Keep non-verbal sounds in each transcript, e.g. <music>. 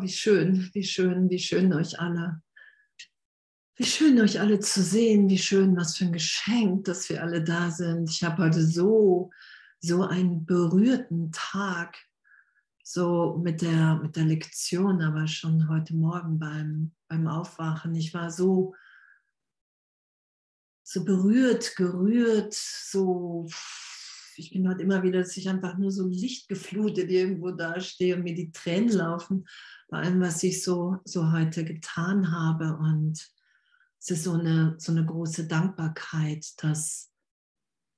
Wie schön, wie schön, wie schön euch alle. Wie schön euch alle zu sehen, wie schön, was für ein Geschenk, dass wir alle da sind. Ich habe heute so, so einen berührten Tag, so mit der, mit der Lektion, aber schon heute Morgen beim, beim Aufwachen. Ich war so, so berührt, gerührt, so ich bin halt immer wieder, dass ich einfach nur so lichtgeflutet irgendwo dastehe und mir die Tränen laufen bei allem, was ich so, so heute getan habe. Und es ist so eine, so eine große Dankbarkeit, dass,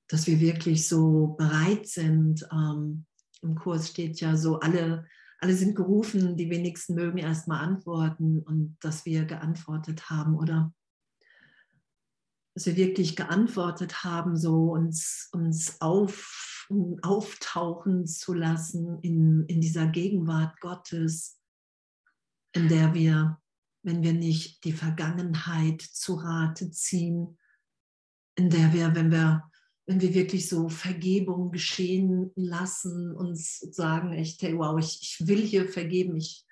dass wir wirklich so bereit sind. Ähm, Im Kurs steht ja so, alle, alle sind gerufen, die wenigsten mögen erstmal antworten und dass wir geantwortet haben oder dass wir wirklich geantwortet haben, so uns, uns auf, auftauchen zu lassen in, in dieser Gegenwart Gottes, in der wir, wenn wir nicht die Vergangenheit zu Rate ziehen, in der wir, wenn wir, wenn wir wirklich so Vergebung geschehen lassen, uns sagen, echt, hey, wow, ich, ich will hier vergeben, ich,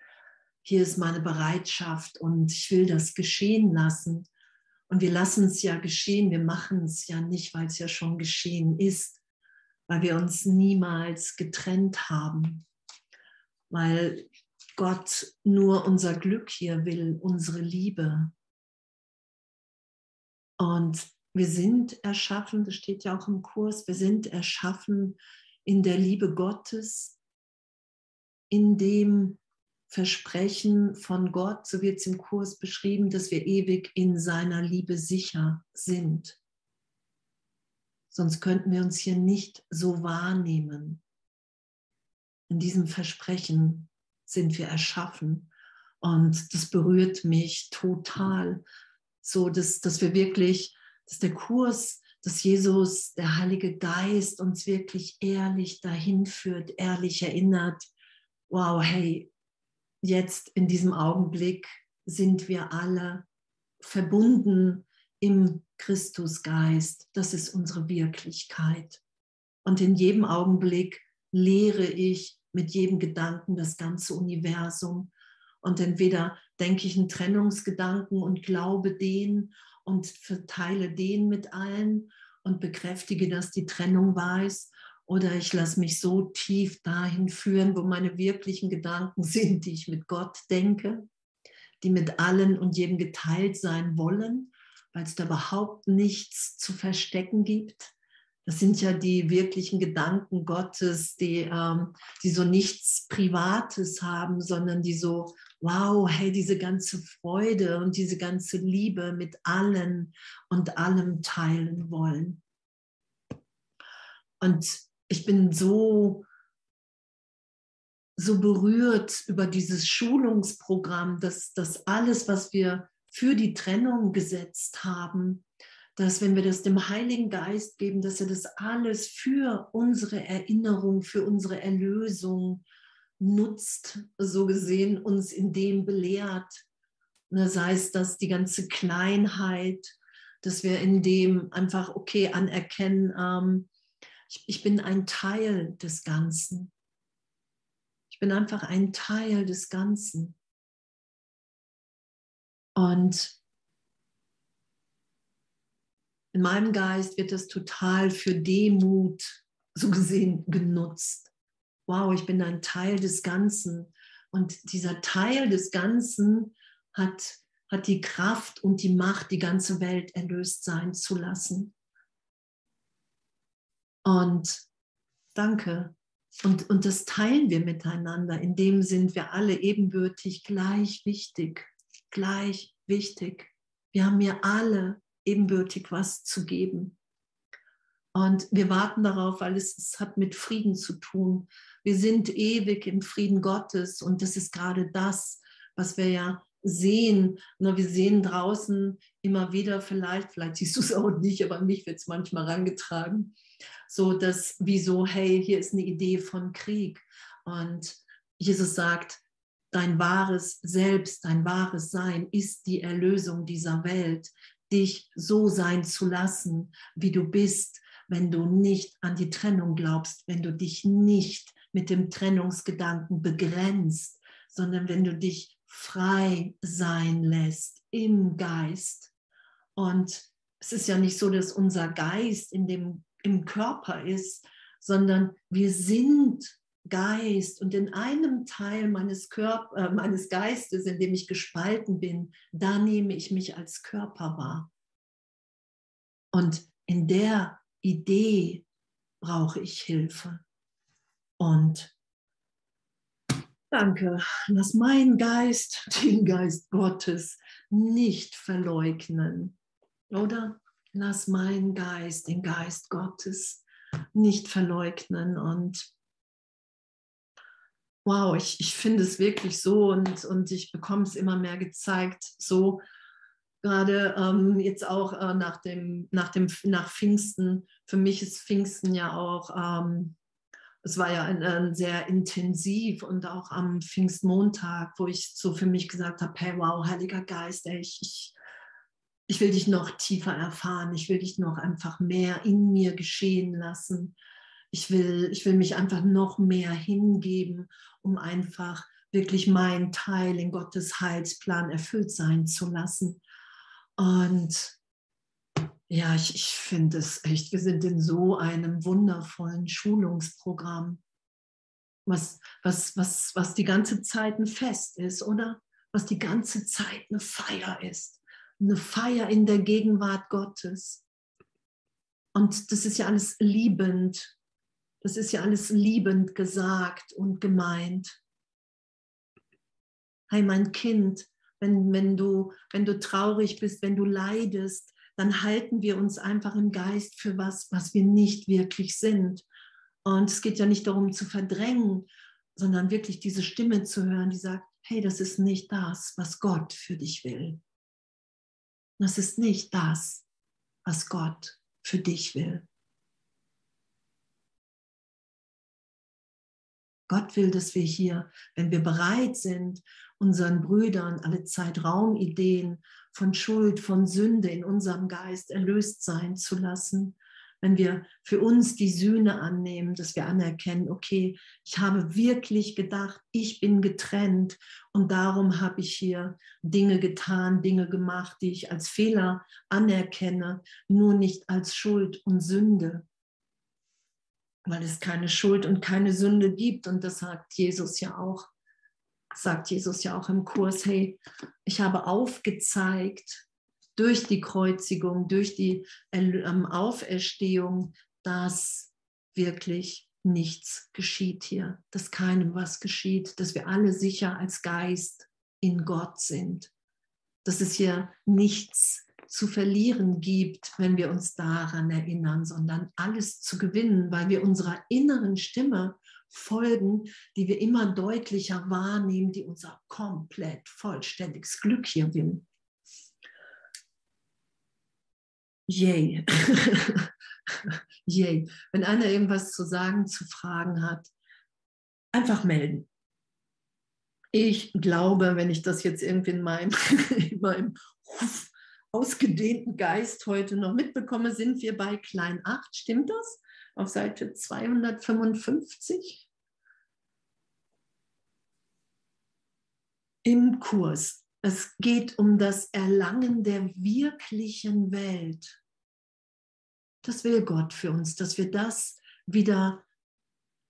hier ist meine Bereitschaft und ich will das geschehen lassen und wir lassen es ja geschehen, wir machen es ja nicht, weil es ja schon geschehen ist, weil wir uns niemals getrennt haben, weil Gott nur unser Glück hier will, unsere Liebe. Und wir sind erschaffen, das steht ja auch im Kurs, wir sind erschaffen in der Liebe Gottes, in dem Versprechen von Gott, so wird es im Kurs beschrieben, dass wir ewig in seiner Liebe sicher sind. Sonst könnten wir uns hier nicht so wahrnehmen. In diesem Versprechen sind wir erschaffen. Und das berührt mich total, so dass, dass wir wirklich, dass der Kurs, dass Jesus, der Heilige Geist uns wirklich ehrlich dahin führt, ehrlich erinnert, wow, hey, jetzt in diesem Augenblick sind wir alle verbunden im Christusgeist. Das ist unsere Wirklichkeit. Und in jedem Augenblick lehre ich mit jedem Gedanken das ganze Universum. Und entweder denke ich einen Trennungsgedanken und glaube den und verteile den mit allen und bekräftige, dass die Trennung ist. Oder ich lasse mich so tief dahin führen, wo meine wirklichen Gedanken <laughs> sind, die ich mit Gott denke, die mit allen und jedem geteilt sein wollen, weil es da überhaupt nichts zu verstecken gibt. Das sind ja die wirklichen Gedanken Gottes, die, ähm, die so nichts Privates haben, sondern die so, wow, hey, diese ganze Freude und diese ganze Liebe mit allen und allem teilen wollen. Und ich bin so, so berührt über dieses Schulungsprogramm, dass das alles, was wir für die Trennung gesetzt haben, dass wenn wir das dem Heiligen Geist geben, dass er das alles für unsere Erinnerung, für unsere Erlösung nutzt, so gesehen uns in dem belehrt. Das heißt, dass die ganze Kleinheit, dass wir in dem einfach, okay, anerkennen, ähm, ich, ich bin ein Teil des Ganzen. Ich bin einfach ein Teil des Ganzen. Und in meinem Geist wird das total für Demut so gesehen genutzt. Wow, ich bin ein Teil des Ganzen. Und dieser Teil des Ganzen hat, hat die Kraft und die Macht, die ganze Welt erlöst sein zu lassen. Und danke. Und, und das teilen wir miteinander. In dem sind wir alle ebenbürtig gleich wichtig. Gleich wichtig. Wir haben mir alle ebenbürtig was zu geben. Und wir warten darauf, weil es, es hat mit Frieden zu tun. Wir sind ewig im Frieden Gottes und das ist gerade das, was wir ja sehen. Wir sehen draußen immer wieder vielleicht, vielleicht siehst du es auch nicht, aber mich wird es manchmal rangetragen, so dass wie so, hey, hier ist eine Idee von Krieg. Und Jesus sagt, dein wahres Selbst, dein wahres Sein ist die Erlösung dieser Welt, dich so sein zu lassen, wie du bist, wenn du nicht an die Trennung glaubst, wenn du dich nicht mit dem Trennungsgedanken begrenzt, sondern wenn du dich frei sein lässt im Geist. Und es ist ja nicht so, dass unser Geist in dem, im Körper ist, sondern wir sind Geist und in einem Teil meines, Körper, äh, meines Geistes, in dem ich gespalten bin, da nehme ich mich als Körper wahr. Und in der Idee brauche ich Hilfe. Und danke, lass meinen Geist, den Geist Gottes, nicht verleugnen. Oder lass meinen Geist, den Geist Gottes, nicht verleugnen. Und wow, ich, ich finde es wirklich so und, und ich bekomme es immer mehr gezeigt, so gerade ähm, jetzt auch äh, nach, dem, nach, dem, nach Pfingsten. Für mich ist Pfingsten ja auch, ähm, es war ja ein, ein sehr intensiv und auch am Pfingstmontag, wo ich so für mich gesagt habe, hey, wow, Heiliger Geist, ey, ich, ich, ich will dich noch tiefer erfahren, ich will dich noch einfach mehr in mir geschehen lassen. Ich will, ich will mich einfach noch mehr hingeben, um einfach wirklich meinen Teil in Gottes Heilsplan erfüllt sein zu lassen. Und ja, ich, ich finde es echt, wir sind in so einem wundervollen Schulungsprogramm, was, was, was, was die ganze Zeit ein Fest ist, oder? Was die ganze Zeit eine Feier ist. Eine Feier in der Gegenwart Gottes. Und das ist ja alles liebend. Das ist ja alles liebend gesagt und gemeint. Hey, mein Kind, wenn, wenn, du, wenn du traurig bist, wenn du leidest, dann halten wir uns einfach im Geist für was, was wir nicht wirklich sind. Und es geht ja nicht darum zu verdrängen, sondern wirklich diese Stimme zu hören, die sagt, hey, das ist nicht das, was Gott für dich will. Das ist nicht das, was Gott für dich will. Gott will, dass wir hier, wenn wir bereit sind, unseren Brüdern alle Zeit Raumideen von Schuld, von Sünde in unserem Geist erlöst sein zu lassen, wenn wir für uns die Sühne annehmen, dass wir anerkennen, okay, ich habe wirklich gedacht, ich bin getrennt und darum habe ich hier Dinge getan, Dinge gemacht, die ich als Fehler anerkenne, nur nicht als Schuld und Sünde weil es keine Schuld und keine Sünde gibt. Und das sagt Jesus ja auch, sagt Jesus ja auch im Kurs, hey, ich habe aufgezeigt durch die Kreuzigung, durch die ähm, Auferstehung, dass wirklich nichts geschieht hier, dass keinem was geschieht, dass wir alle sicher als Geist in Gott sind, dass es hier nichts zu verlieren gibt, wenn wir uns daran erinnern, sondern alles zu gewinnen, weil wir unserer inneren Stimme folgen, die wir immer deutlicher wahrnehmen, die unser komplett vollständiges Glück hier will. Yay. <laughs> Yay. Wenn einer irgendwas zu sagen, zu fragen hat, einfach melden. Ich glaube, wenn ich das jetzt irgendwie in meinem, <laughs> in meinem ausgedehnten Geist heute noch mitbekomme, sind wir bei Klein 8. Stimmt das? Auf Seite 255? Im Kurs. Es geht um das Erlangen der wirklichen Welt. Das will Gott für uns, dass wir das wieder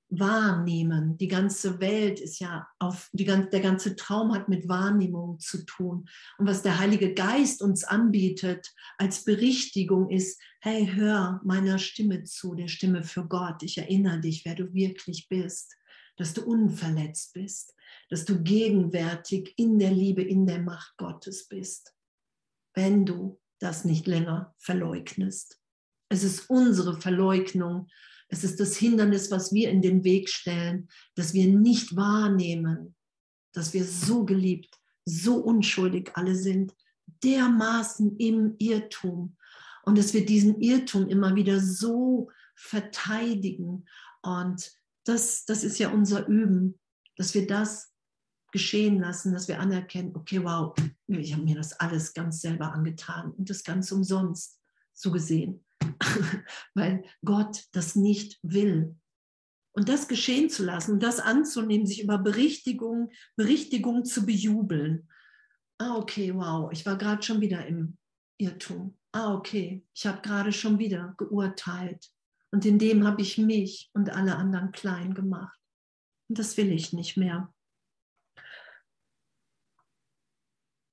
wahrnehmen. Die ganze Welt ist ja auf, die, der ganze Traum hat mit Wahrnehmung zu tun. Und was der Heilige Geist uns anbietet als Berichtigung ist, hey, hör meiner Stimme zu, der Stimme für Gott. Ich erinnere dich, wer du wirklich bist, dass du unverletzt bist, dass du gegenwärtig in der Liebe, in der Macht Gottes bist, wenn du das nicht länger verleugnest. Es ist unsere Verleugnung, es ist das Hindernis, was wir in den Weg stellen, dass wir nicht wahrnehmen, dass wir so geliebt, so unschuldig alle sind, dermaßen im Irrtum. Und dass wir diesen Irrtum immer wieder so verteidigen. Und das, das ist ja unser Üben, dass wir das geschehen lassen, dass wir anerkennen, okay, wow, ich habe mir das alles ganz selber angetan und das ganz umsonst so gesehen. <laughs> weil Gott das nicht will. Und das geschehen zu lassen, das anzunehmen, sich über Berichtigung, Berichtigung zu bejubeln. Ah, okay, wow, ich war gerade schon wieder im Irrtum. Ah, okay, ich habe gerade schon wieder geurteilt. Und in dem habe ich mich und alle anderen klein gemacht. Und das will ich nicht mehr.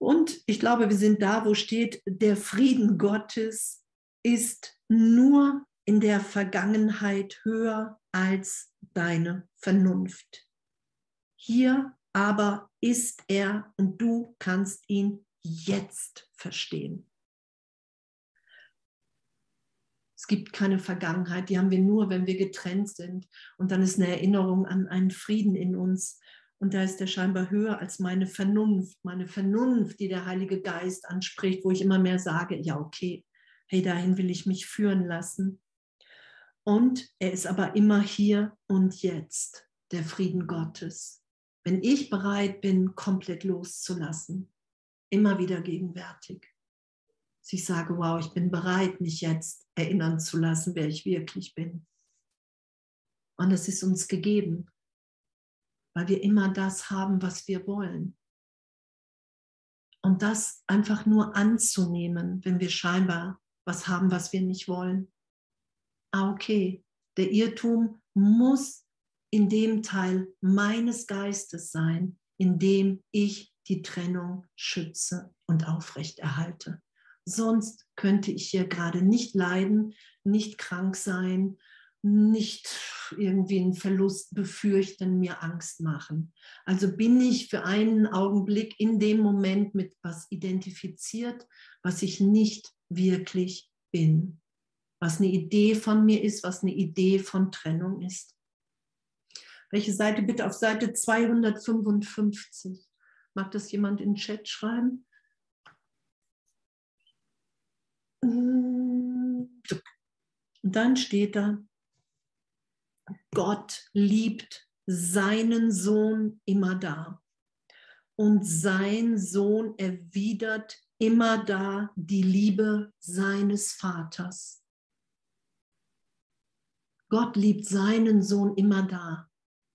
Und ich glaube, wir sind da, wo steht, der Frieden Gottes ist nur in der Vergangenheit höher als deine Vernunft. Hier aber ist er und du kannst ihn jetzt verstehen. Es gibt keine Vergangenheit, die haben wir nur, wenn wir getrennt sind. Und dann ist eine Erinnerung an einen Frieden in uns. Und da ist der scheinbar höher als meine Vernunft, meine Vernunft, die der Heilige Geist anspricht, wo ich immer mehr sage, ja, okay, hey, dahin will ich mich führen lassen. Und er ist aber immer hier und jetzt, der Frieden Gottes. Wenn ich bereit bin, komplett loszulassen, immer wieder gegenwärtig dass ich sage, wow, ich bin bereit, mich jetzt erinnern zu lassen, wer ich wirklich bin. Und es ist uns gegeben, weil wir immer das haben, was wir wollen. Und das einfach nur anzunehmen, wenn wir scheinbar was haben, was wir nicht wollen. Ah, okay, der Irrtum muss in dem Teil meines Geistes sein, in dem ich die Trennung schütze und aufrechterhalte. Sonst könnte ich hier gerade nicht leiden, nicht krank sein, nicht irgendwie einen Verlust befürchten, mir Angst machen. Also bin ich für einen Augenblick in dem Moment mit was identifiziert, was ich nicht wirklich bin, was eine Idee von mir ist, was eine Idee von Trennung ist. Welche Seite bitte auf Seite 255? Mag das jemand in den Chat schreiben? Und dann steht da, Gott liebt seinen Sohn immer da. Und sein Sohn erwidert immer da die Liebe seines Vaters. Gott liebt seinen Sohn immer da.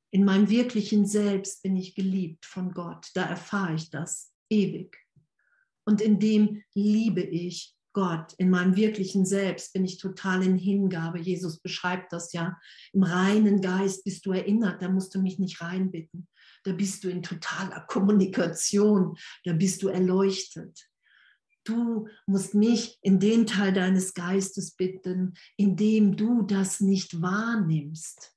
In meinem wirklichen Selbst bin ich geliebt von Gott. Da erfahre ich das ewig. Und in dem liebe ich Gott, in meinem wirklichen Selbst bin ich total in Hingabe. Jesus beschreibt das ja. Im reinen Geist bist du erinnert, da musst du mich nicht reinbitten. Da bist du in totaler Kommunikation, da bist du erleuchtet. Du musst mich in den Teil deines Geistes bitten, in dem du das nicht wahrnimmst.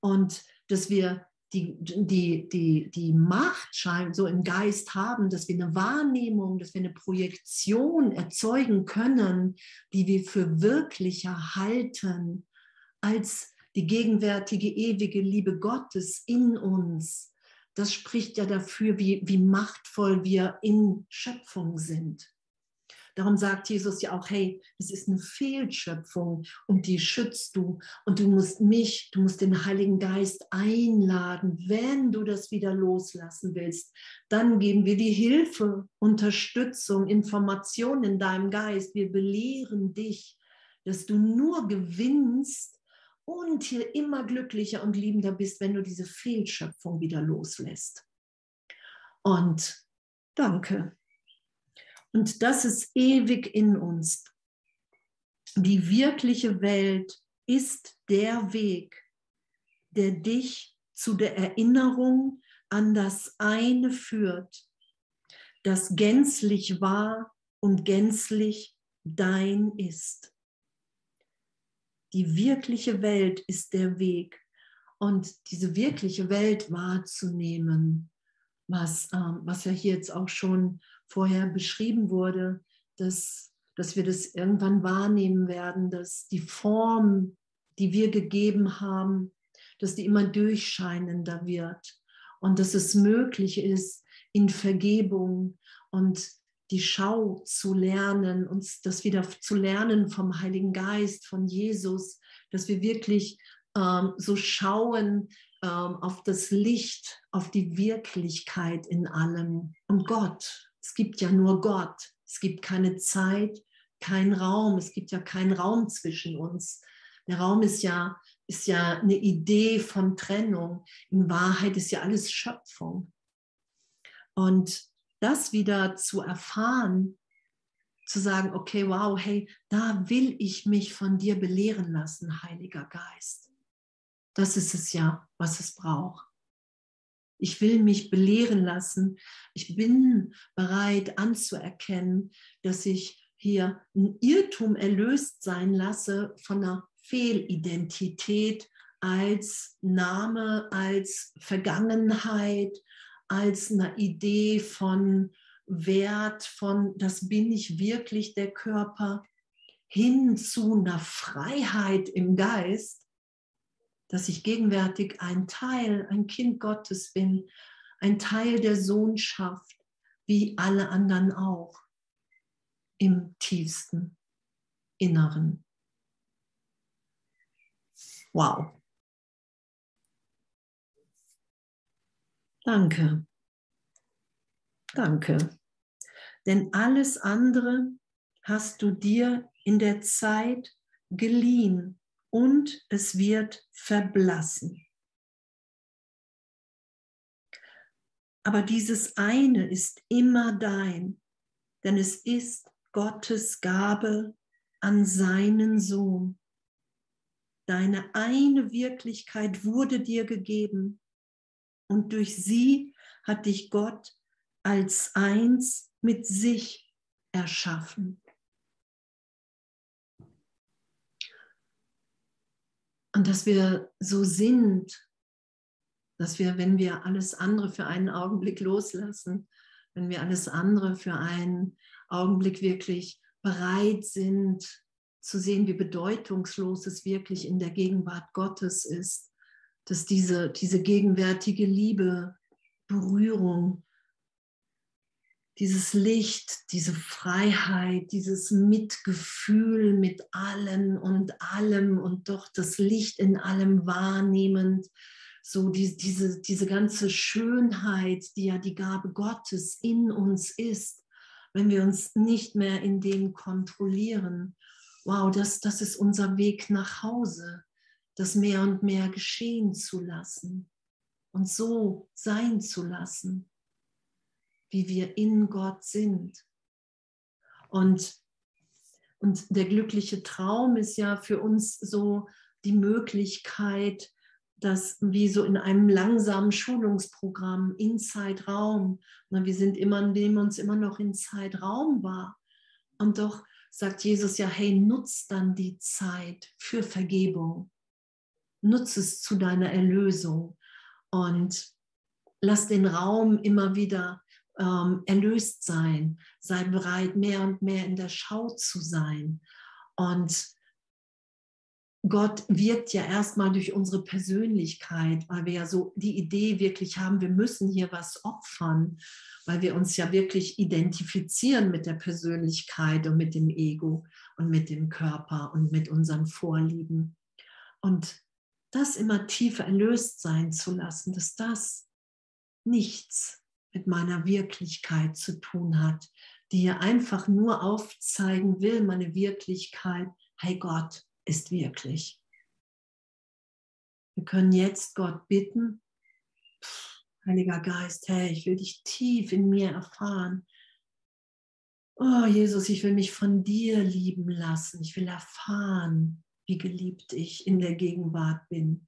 Und dass wir die, die, die, die Macht so im Geist haben, dass wir eine Wahrnehmung, dass wir eine Projektion erzeugen können, die wir für wirklicher halten als die gegenwärtige ewige Liebe Gottes in uns. Das spricht ja dafür, wie, wie machtvoll wir in Schöpfung sind. Darum sagt Jesus ja auch, hey, es ist eine Fehlschöpfung und die schützt du. Und du musst mich, du musst den Heiligen Geist einladen, wenn du das wieder loslassen willst. Dann geben wir die Hilfe, Unterstützung, Information in deinem Geist. Wir belehren dich, dass du nur gewinnst und hier immer glücklicher und liebender bist, wenn du diese Fehlschöpfung wieder loslässt. Und danke. Und das ist ewig in uns. Die wirkliche Welt ist der Weg, der dich zu der Erinnerung an das eine führt, das gänzlich wahr und gänzlich dein ist. Die wirkliche Welt ist der Weg. Und diese wirkliche Welt wahrzunehmen, was, ähm, was ja hier jetzt auch schon vorher beschrieben wurde, dass, dass wir das irgendwann wahrnehmen werden, dass die Form, die wir gegeben haben, dass die immer durchscheinender wird und dass es möglich ist, in Vergebung und die Schau zu lernen, uns das wieder zu lernen vom Heiligen Geist, von Jesus, dass wir wirklich ähm, so schauen ähm, auf das Licht, auf die Wirklichkeit in allem und Gott, es gibt ja nur Gott. Es gibt keine Zeit, kein Raum, es gibt ja keinen Raum zwischen uns. Der Raum ist ja, ist ja eine Idee von Trennung. In Wahrheit ist ja alles Schöpfung. Und das wieder zu erfahren, zu sagen, okay, wow, hey, da will ich mich von dir belehren lassen, Heiliger Geist. Das ist es ja, was es braucht. Ich will mich belehren lassen. Ich bin bereit anzuerkennen, dass ich hier ein Irrtum erlöst sein lasse von einer Fehlidentität als Name, als Vergangenheit, als eine Idee von Wert, von das bin ich wirklich der Körper, hin zu einer Freiheit im Geist, dass ich gegenwärtig ein Teil, ein Kind Gottes bin, ein Teil der Sohnschaft, wie alle anderen auch, im tiefsten Inneren. Wow. Danke. Danke. Denn alles andere hast du dir in der Zeit geliehen und es wird verblassen. Aber dieses eine ist immer dein, denn es ist Gottes Gabe an seinen Sohn. Deine eine Wirklichkeit wurde dir gegeben und durch sie hat dich Gott als eins mit sich erschaffen. Und dass wir so sind, dass wir, wenn wir alles andere für einen Augenblick loslassen, wenn wir alles andere für einen Augenblick wirklich bereit sind zu sehen, wie bedeutungslos es wirklich in der Gegenwart Gottes ist, dass diese, diese gegenwärtige Liebe, Berührung, dieses Licht, diese Freiheit, dieses Mitgefühl mit allen und allem und doch das Licht in allem wahrnehmend, so die, diese, diese ganze Schönheit, die ja die Gabe Gottes in uns ist, wenn wir uns nicht mehr in dem kontrollieren. Wow, das, das ist unser Weg nach Hause das mehr und mehr geschehen zu lassen und so sein zu lassen, wie wir in Gott sind. Und, und der glückliche Traum ist ja für uns so die Möglichkeit, dass wie so in einem langsamen Schulungsprogramm in Zeitraum, wir sind immer, nehmen uns immer noch in Zeitraum wahr. Und doch sagt Jesus ja, hey, nutzt dann die Zeit für Vergebung nutze es zu deiner Erlösung und lass den Raum immer wieder ähm, erlöst sein. Sei bereit, mehr und mehr in der Schau zu sein. Und Gott wirkt ja erstmal durch unsere Persönlichkeit, weil wir ja so die Idee wirklich haben, wir müssen hier was opfern, weil wir uns ja wirklich identifizieren mit der Persönlichkeit und mit dem Ego und mit dem Körper und mit unseren Vorlieben. Und das immer tiefer erlöst sein zu lassen, dass das nichts mit meiner Wirklichkeit zu tun hat, die ja einfach nur aufzeigen will, meine Wirklichkeit, hey Gott ist wirklich. Wir können jetzt Gott bitten, Heiliger Geist, hey, ich will dich tief in mir erfahren. Oh Jesus, ich will mich von dir lieben lassen. Ich will erfahren, wie geliebt ich in der Gegenwart bin.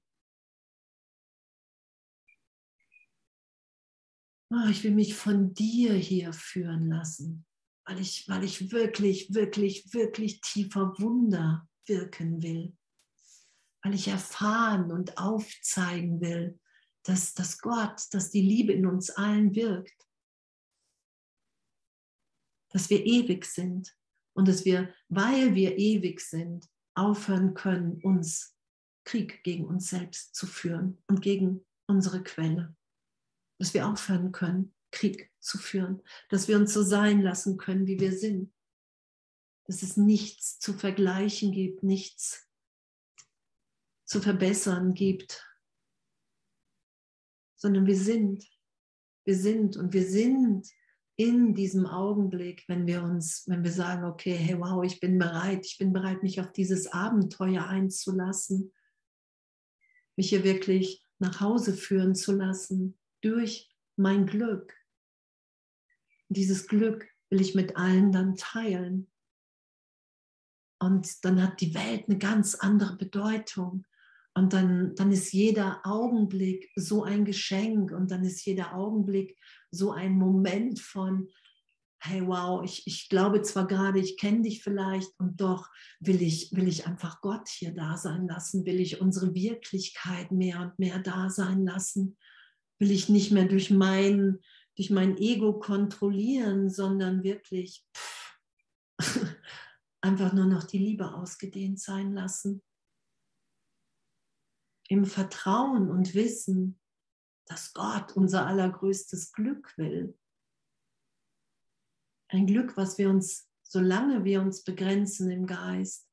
Oh, ich will mich von dir hier führen lassen, weil ich, weil ich wirklich, wirklich, wirklich tiefer Wunder wirken will. Weil ich erfahren und aufzeigen will, dass, dass Gott, dass die Liebe in uns allen wirkt. Dass wir ewig sind und dass wir, weil wir ewig sind, aufhören können, uns Krieg gegen uns selbst zu führen und gegen unsere Quelle. Dass wir aufhören können, Krieg zu führen, dass wir uns so sein lassen können, wie wir sind. Dass es nichts zu vergleichen gibt, nichts zu verbessern gibt, sondern wir sind. Wir sind und wir sind in diesem Augenblick, wenn wir uns, wenn wir sagen, okay, hey, wow, ich bin bereit, ich bin bereit, mich auf dieses Abenteuer einzulassen, mich hier wirklich nach Hause führen zu lassen durch mein Glück. Dieses Glück will ich mit allen dann teilen. Und dann hat die Welt eine ganz andere Bedeutung. Und dann, dann ist jeder Augenblick so ein Geschenk und dann ist jeder Augenblick so ein Moment von, hey wow, ich, ich glaube zwar gerade, ich kenne dich vielleicht und doch will ich, will ich einfach Gott hier da sein lassen, will ich unsere Wirklichkeit mehr und mehr da sein lassen, will ich nicht mehr durch mein, durch mein Ego kontrollieren, sondern wirklich pff, <laughs> einfach nur noch die Liebe ausgedehnt sein lassen. Im Vertrauen und Wissen, dass Gott unser allergrößtes Glück will. Ein Glück, was wir uns, solange wir uns begrenzen im Geist,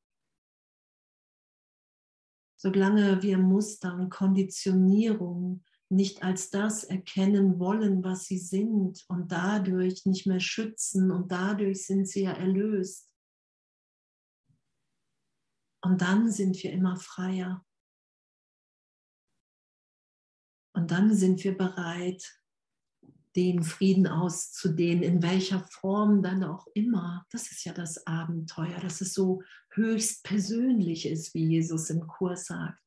solange wir Muster und Konditionierungen nicht als das erkennen wollen, was sie sind und dadurch nicht mehr schützen und dadurch sind sie ja erlöst. Und dann sind wir immer freier. Und dann sind wir bereit, den Frieden auszudehnen, in welcher Form dann auch immer. Das ist ja das Abenteuer, dass es so höchst persönlich ist, wie Jesus im Kurs sagt.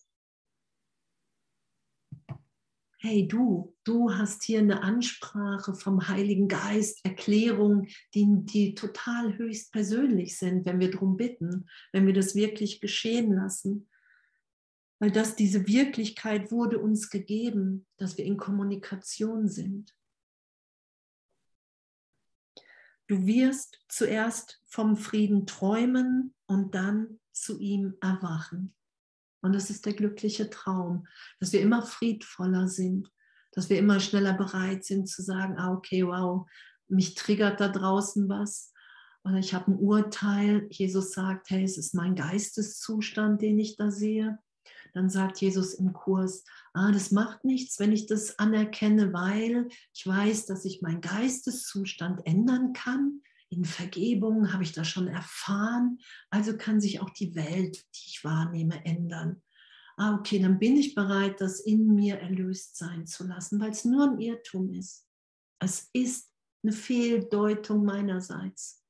Hey du, du hast hier eine Ansprache vom Heiligen Geist, Erklärungen, die, die total höchst persönlich sind, wenn wir darum bitten, wenn wir das wirklich geschehen lassen weil das diese Wirklichkeit wurde uns gegeben, dass wir in Kommunikation sind. Du wirst zuerst vom Frieden träumen und dann zu ihm erwachen. Und das ist der glückliche Traum, dass wir immer friedvoller sind, dass wir immer schneller bereit sind zu sagen, ah, okay, wow, mich triggert da draußen was. Oder ich habe ein Urteil. Jesus sagt, hey, es ist mein Geisteszustand, den ich da sehe dann sagt Jesus im Kurs, ah, das macht nichts, wenn ich das anerkenne, weil ich weiß, dass ich meinen Geisteszustand ändern kann. In Vergebung habe ich das schon erfahren, also kann sich auch die Welt, die ich wahrnehme, ändern. Ah, okay, dann bin ich bereit, das in mir erlöst sein zu lassen, weil es nur ein Irrtum ist. Es ist eine Fehldeutung meinerseits,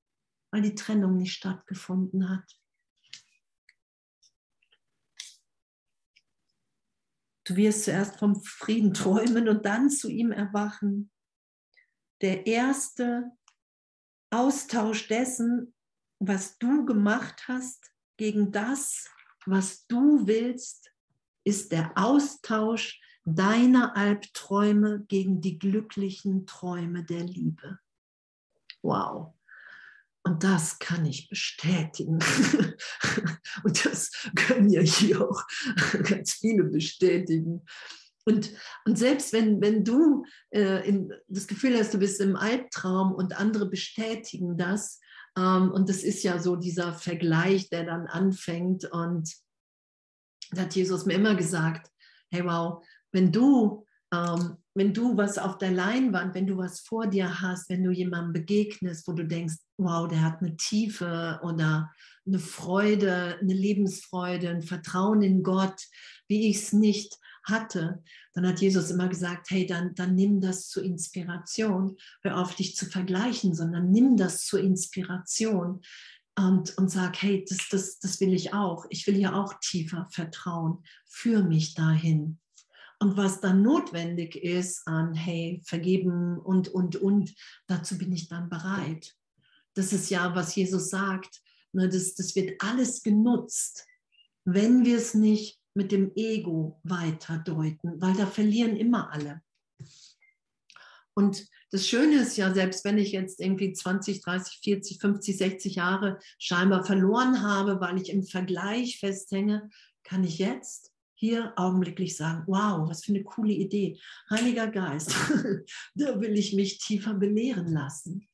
weil die Trennung nicht stattgefunden hat. Du wirst zuerst vom Frieden träumen und dann zu ihm erwachen. Der erste Austausch dessen, was du gemacht hast, gegen das, was du willst, ist der Austausch deiner Albträume gegen die glücklichen Träume der Liebe. Wow. Und das kann ich bestätigen. <laughs> Und das können ja hier auch <laughs> ganz viele bestätigen. Und, und selbst wenn, wenn du äh, in, das Gefühl hast, du bist im Albtraum und andere bestätigen das, ähm, und das ist ja so dieser Vergleich, der dann anfängt. Und da hat Jesus mir immer gesagt, hey wow, wenn du ähm, wenn du was auf der Leinwand, wenn du was vor dir hast, wenn du jemandem begegnest, wo du denkst, wow, der hat eine Tiefe oder eine Freude, eine Lebensfreude, ein Vertrauen in Gott, wie ich es nicht hatte, dann hat Jesus immer gesagt, hey, dann, dann nimm das zur Inspiration. Hör auf, dich zu vergleichen, sondern nimm das zur Inspiration und, und sag, hey, das, das, das will ich auch. Ich will hier auch tiefer vertrauen. Führ mich dahin. Und was dann notwendig ist an, hey, vergeben und, und, und, dazu bin ich dann bereit. Das ist ja, was Jesus sagt. Ne, das, das wird alles genutzt, wenn wir es nicht mit dem Ego weiterdeuten, weil da verlieren immer alle. Und das Schöne ist ja, selbst wenn ich jetzt irgendwie 20, 30, 40, 50, 60 Jahre scheinbar verloren habe, weil ich im Vergleich festhänge, kann ich jetzt hier augenblicklich sagen, wow, was für eine coole Idee. Heiliger Geist, <laughs> da will ich mich tiefer belehren lassen.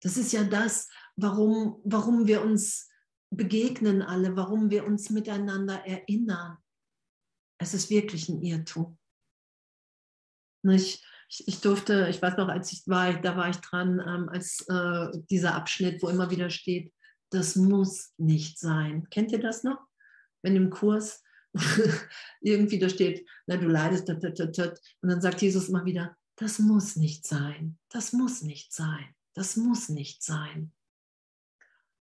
Das ist ja das, warum, warum wir uns begegnen alle, warum wir uns miteinander erinnern. Es ist wirklich ein Irrtum. Nicht? Ich, ich, durfte, ich weiß noch, als ich war, da war ich dran, ähm, als äh, dieser Abschnitt, wo immer wieder steht, das muss nicht sein. Kennt ihr das noch? Wenn im Kurs <laughs> irgendwie da steht, na, du leidest, und dann sagt Jesus immer wieder, das muss nicht sein, das muss nicht sein, das muss nicht sein.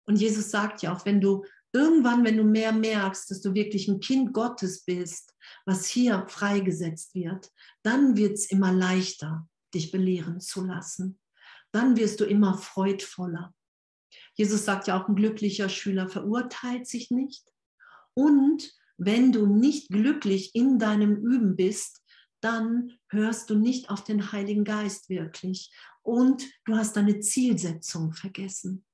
Und Jesus sagt ja auch, wenn du irgendwann, wenn du mehr merkst, dass du wirklich ein Kind Gottes bist, was hier freigesetzt wird, dann wird es immer leichter, dich belehren zu lassen. Dann wirst du immer freudvoller. Jesus sagt ja auch, ein glücklicher Schüler verurteilt sich nicht. Und wenn du nicht glücklich in deinem Üben bist, dann hörst du nicht auf den Heiligen Geist wirklich und du hast deine Zielsetzung vergessen.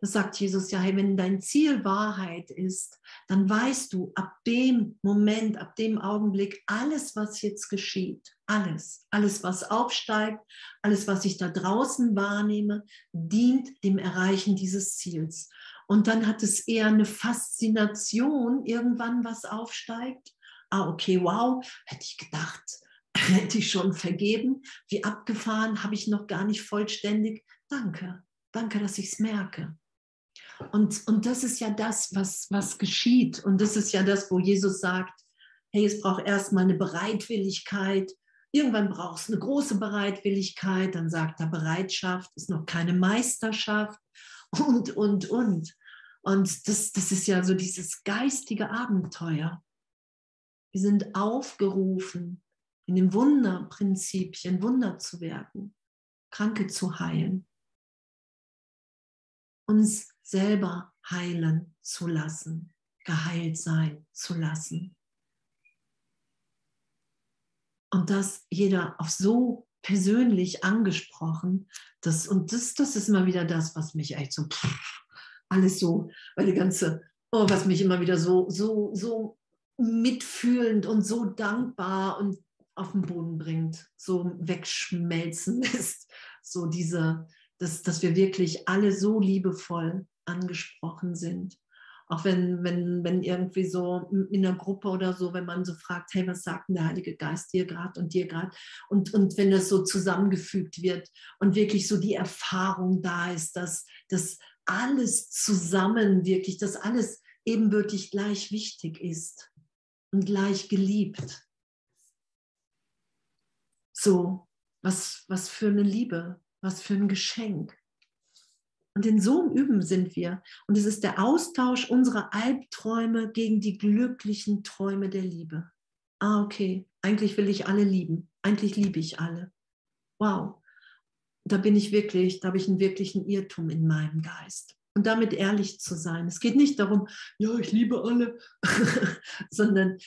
Das sagt Jesus ja, hey, wenn dein Ziel Wahrheit ist, dann weißt du ab dem Moment, ab dem Augenblick, alles, was jetzt geschieht, alles, alles, was aufsteigt, alles, was ich da draußen wahrnehme, dient dem Erreichen dieses Ziels. Und dann hat es eher eine Faszination, irgendwann was aufsteigt. Ah, okay, wow, hätte ich gedacht, <laughs> hätte ich schon vergeben. Wie abgefahren, habe ich noch gar nicht vollständig. Danke, danke, dass ich es merke. Und, und das ist ja das, was, was geschieht. Und das ist ja das, wo Jesus sagt, hey, es braucht erstmal eine Bereitwilligkeit. Irgendwann braucht es eine große Bereitwilligkeit. Dann sagt er, Bereitschaft ist noch keine Meisterschaft und, und, und. Und das, das ist ja so dieses geistige Abenteuer. Wir sind aufgerufen, in dem Wunderprinzipien Wunder zu werden, Kranke zu heilen, uns selber heilen zu lassen, geheilt sein zu lassen. Und das jeder auf so persönlich angesprochen, das, und das, das ist immer wieder das, was mich echt so, pff, alles so, weil die ganze, oh, was mich immer wieder so, so, so mitfühlend und so dankbar und auf den Boden bringt, so wegschmelzen <laughs> lässt, so diese, dass, dass wir wirklich alle so liebevoll angesprochen sind. Auch wenn, wenn, wenn irgendwie so in der Gruppe oder so, wenn man so fragt, hey, was sagt denn der Heilige Geist dir gerade und dir gerade? Und, und wenn das so zusammengefügt wird und wirklich so die Erfahrung da ist, dass, dass alles zusammen wirklich, dass alles ebenbürtig gleich wichtig ist und gleich geliebt. So, was, was für eine Liebe, was für ein Geschenk. Und in so einem Üben sind wir. Und es ist der Austausch unserer Albträume gegen die glücklichen Träume der Liebe. Ah, okay, eigentlich will ich alle lieben. Eigentlich liebe ich alle. Wow, da bin ich wirklich, da habe ich einen wirklichen Irrtum in meinem Geist. Und damit ehrlich zu sein. Es geht nicht darum, ja, ich liebe alle, <laughs> sondern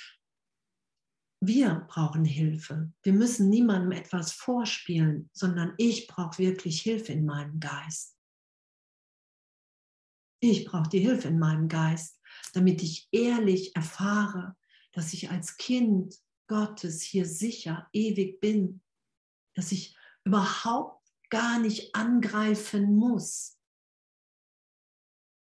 wir brauchen Hilfe. Wir müssen niemandem etwas vorspielen, sondern ich brauche wirklich Hilfe in meinem Geist. Ich brauche die Hilfe in meinem Geist, damit ich ehrlich erfahre, dass ich als Kind Gottes hier sicher, ewig bin, dass ich überhaupt gar nicht angreifen muss,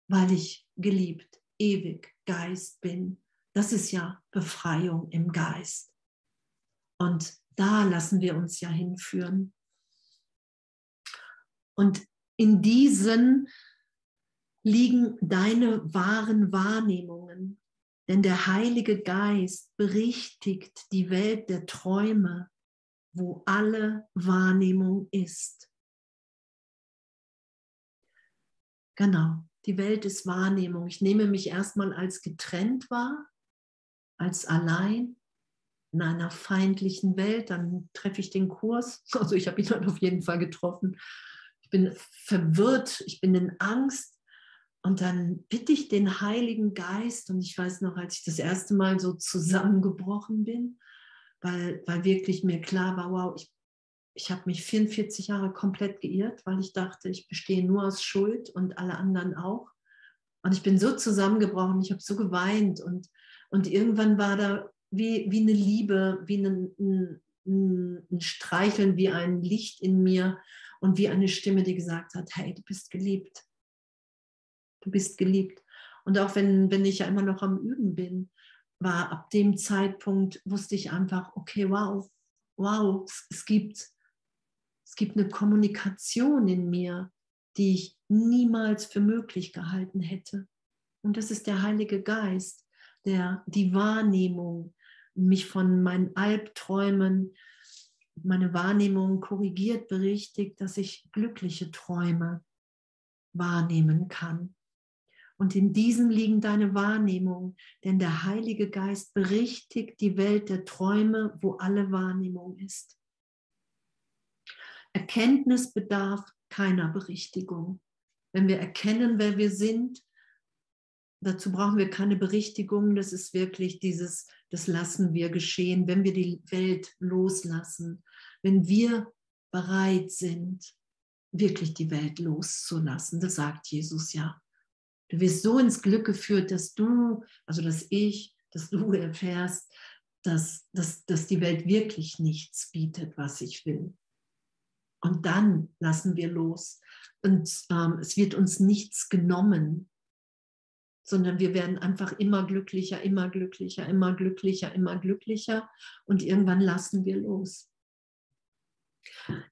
weil ich geliebt, ewig Geist bin. Das ist ja Befreiung im Geist. Und da lassen wir uns ja hinführen. Und in diesen liegen deine wahren Wahrnehmungen. Denn der Heilige Geist berichtigt die Welt der Träume, wo alle Wahrnehmung ist. Genau, die Welt ist Wahrnehmung. Ich nehme mich erstmal als getrennt wahr, als allein in einer feindlichen Welt. Dann treffe ich den Kurs. <laughs> Also ich habe ihn dann auf jeden Fall getroffen. Ich bin verwirrt, ich bin in Angst, und dann bitte ich den Heiligen Geist, und ich weiß noch, als ich das erste Mal so zusammengebrochen bin, weil, weil wirklich mir klar war, wow, ich, ich habe mich 44 Jahre komplett geirrt, weil ich dachte, ich bestehe nur aus Schuld und alle anderen auch. Und ich bin so zusammengebrochen, ich habe so geweint und, und irgendwann war da wie, wie eine Liebe, wie ein, ein, ein Streicheln, wie ein Licht in mir und wie eine Stimme, die gesagt hat, hey, du bist geliebt du bist geliebt. Und auch wenn, wenn ich ja immer noch am Üben bin, war ab dem Zeitpunkt, wusste ich einfach, okay, wow, wow, es, gibt, es gibt eine Kommunikation in mir, die ich niemals für möglich gehalten hätte. Und das ist der Heilige Geist, der die Wahrnehmung, mich von meinen Albträumen, meine Wahrnehmung korrigiert, berichtigt, dass ich glückliche Träume wahrnehmen kann. Und in diesem liegen deine Wahrnehmungen, denn der Heilige Geist berichtigt die Welt der Träume, wo alle Wahrnehmung ist. Erkenntnis bedarf keiner Berichtigung. Wenn wir erkennen, wer wir sind, dazu brauchen wir keine Berichtigung. Das ist wirklich dieses, das lassen wir geschehen, wenn wir die Welt loslassen, wenn wir bereit sind, wirklich die Welt loszulassen. Das sagt Jesus ja. Du wirst so ins Glück geführt, dass du, also dass ich, dass du erfährst, dass, dass, dass die Welt wirklich nichts bietet, was ich will. Und dann lassen wir los. Und ähm, es wird uns nichts genommen, sondern wir werden einfach immer glücklicher, immer glücklicher, immer glücklicher, immer glücklicher. Und irgendwann lassen wir los.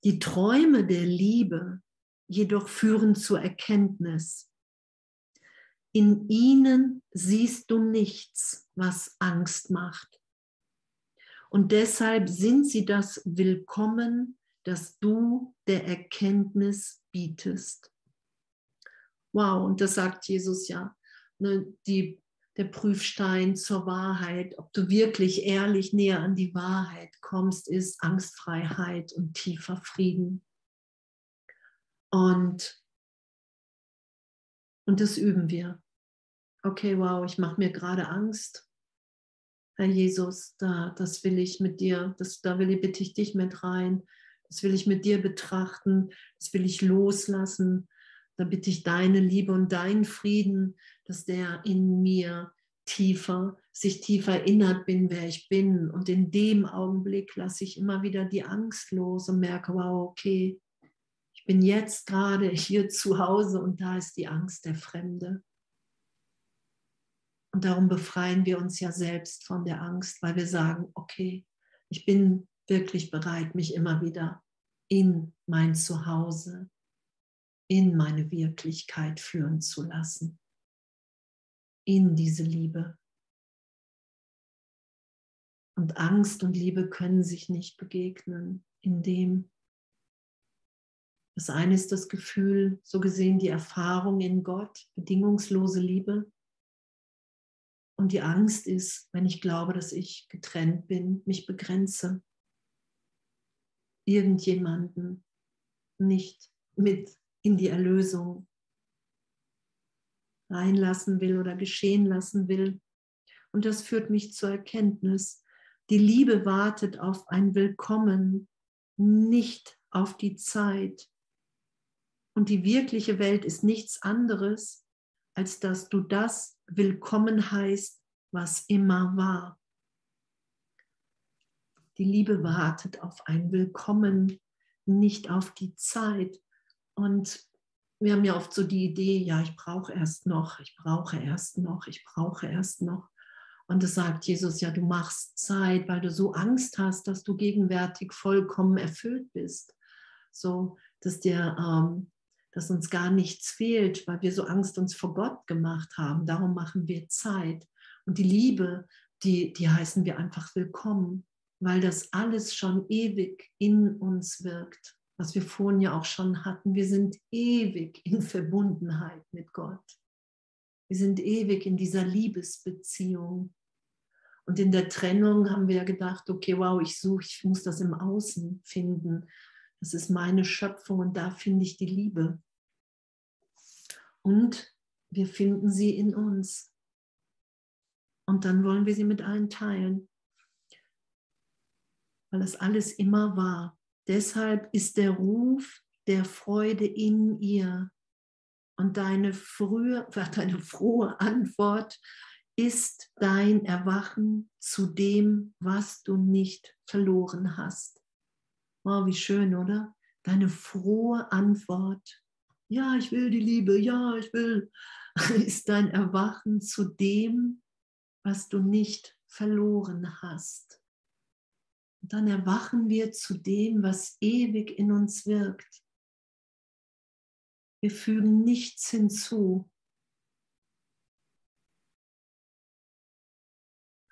Die Träume der Liebe jedoch führen zur Erkenntnis. In ihnen siehst du nichts, was Angst macht. Und deshalb sind sie das Willkommen das du der Erkenntnis bietest. Wow, und das sagt Jesus ja, ne, die, der Prüfstein zur Wahrheit, ob du wirklich ehrlich näher an die Wahrheit kommst, ist Angstfreiheit und tiefer Frieden. Und, und das üben wir. Okay, wow, ich mache mir gerade Angst. Herr Jesus, da, das will ich mit dir, das, da will ich, bitte ich dich mit rein. Das will ich mit dir betrachten. Das will ich loslassen. Da bitte ich deine Liebe und deinen Frieden, dass der in mir tiefer, sich tiefer erinnert bin, wer ich bin. Und in dem Augenblick lasse ich immer wieder die Angst los und merke, wow, okay, bin jetzt gerade hier zu Hause und da ist die Angst der Fremde. Und darum befreien wir uns ja selbst von der Angst, weil wir sagen, okay, ich bin wirklich bereit, mich immer wieder in mein Zuhause, in meine Wirklichkeit führen zu lassen, in diese Liebe. Und Angst und Liebe können sich nicht begegnen, indem das eine ist das Gefühl, so gesehen die Erfahrung in Gott, bedingungslose Liebe. Und die Angst ist, wenn ich glaube, dass ich getrennt bin, mich begrenze irgendjemanden nicht mit in die Erlösung reinlassen will oder geschehen lassen will. Und das führt mich zur Erkenntnis, die Liebe wartet auf ein Willkommen, nicht auf die Zeit. Und die wirkliche Welt ist nichts anderes, als dass du das Willkommen heißt, was immer war. Die Liebe wartet auf ein Willkommen, nicht auf die Zeit. Und wir haben ja oft so die Idee, ja, ich brauche erst noch, ich brauche erst noch, ich brauche erst noch. Und es sagt Jesus, ja, du machst Zeit, weil du so Angst hast, dass du gegenwärtig vollkommen erfüllt bist. So, dass dir, ähm, dass uns gar nichts fehlt, weil wir so Angst uns vor Gott gemacht haben. Darum machen wir Zeit. Und die Liebe, die, die heißen wir einfach willkommen weil das alles schon ewig in uns wirkt, was wir vorhin ja auch schon hatten. Wir sind ewig in Verbundenheit mit Gott. Wir sind ewig in dieser Liebesbeziehung. Und in der Trennung haben wir ja gedacht, okay, wow, ich suche, ich muss das im Außen finden. Das ist meine Schöpfung und da finde ich die Liebe. Und wir finden sie in uns. Und dann wollen wir sie mit allen teilen weil es alles immer war. Deshalb ist der Ruf der Freude in ihr. Und deine, frühe, <laughs> deine frohe Antwort ist dein Erwachen zu dem, was du nicht verloren hast. Oh, wie schön, oder? Deine frohe Antwort. Ja, ich will die Liebe, ja, ich will, <laughs> ist dein Erwachen zu dem, was du nicht verloren hast. Und dann erwachen wir zu dem, was ewig in uns wirkt. Wir fügen nichts hinzu.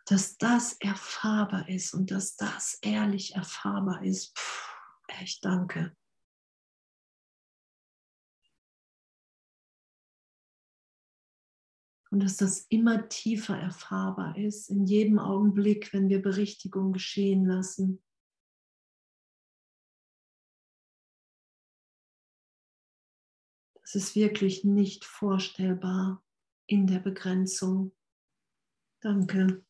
Dass das erfahrbar ist und dass das ehrlich erfahrbar ist. Puh, echt danke. Und dass das immer tiefer erfahrbar ist, in jedem Augenblick, wenn wir Berichtigung geschehen lassen. Das ist wirklich nicht vorstellbar in der Begrenzung. Danke.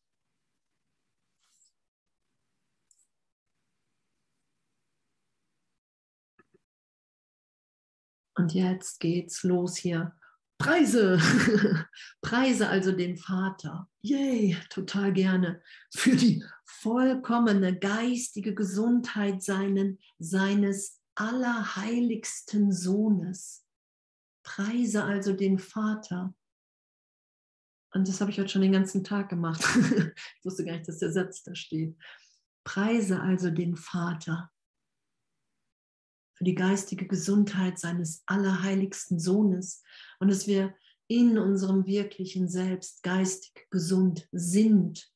Und jetzt geht's los hier Preise, <laughs> Preise also den Vater. Yay, total gerne. Für die vollkommene geistige Gesundheit seinen, seines allerheiligsten Sohnes. Preise also den Vater. Und das habe ich heute schon den ganzen Tag gemacht. <laughs> ich wusste gar nicht, dass der Satz da steht. Preise also den Vater für die geistige Gesundheit seines allerheiligsten Sohnes und dass wir in unserem wirklichen Selbst geistig gesund sind,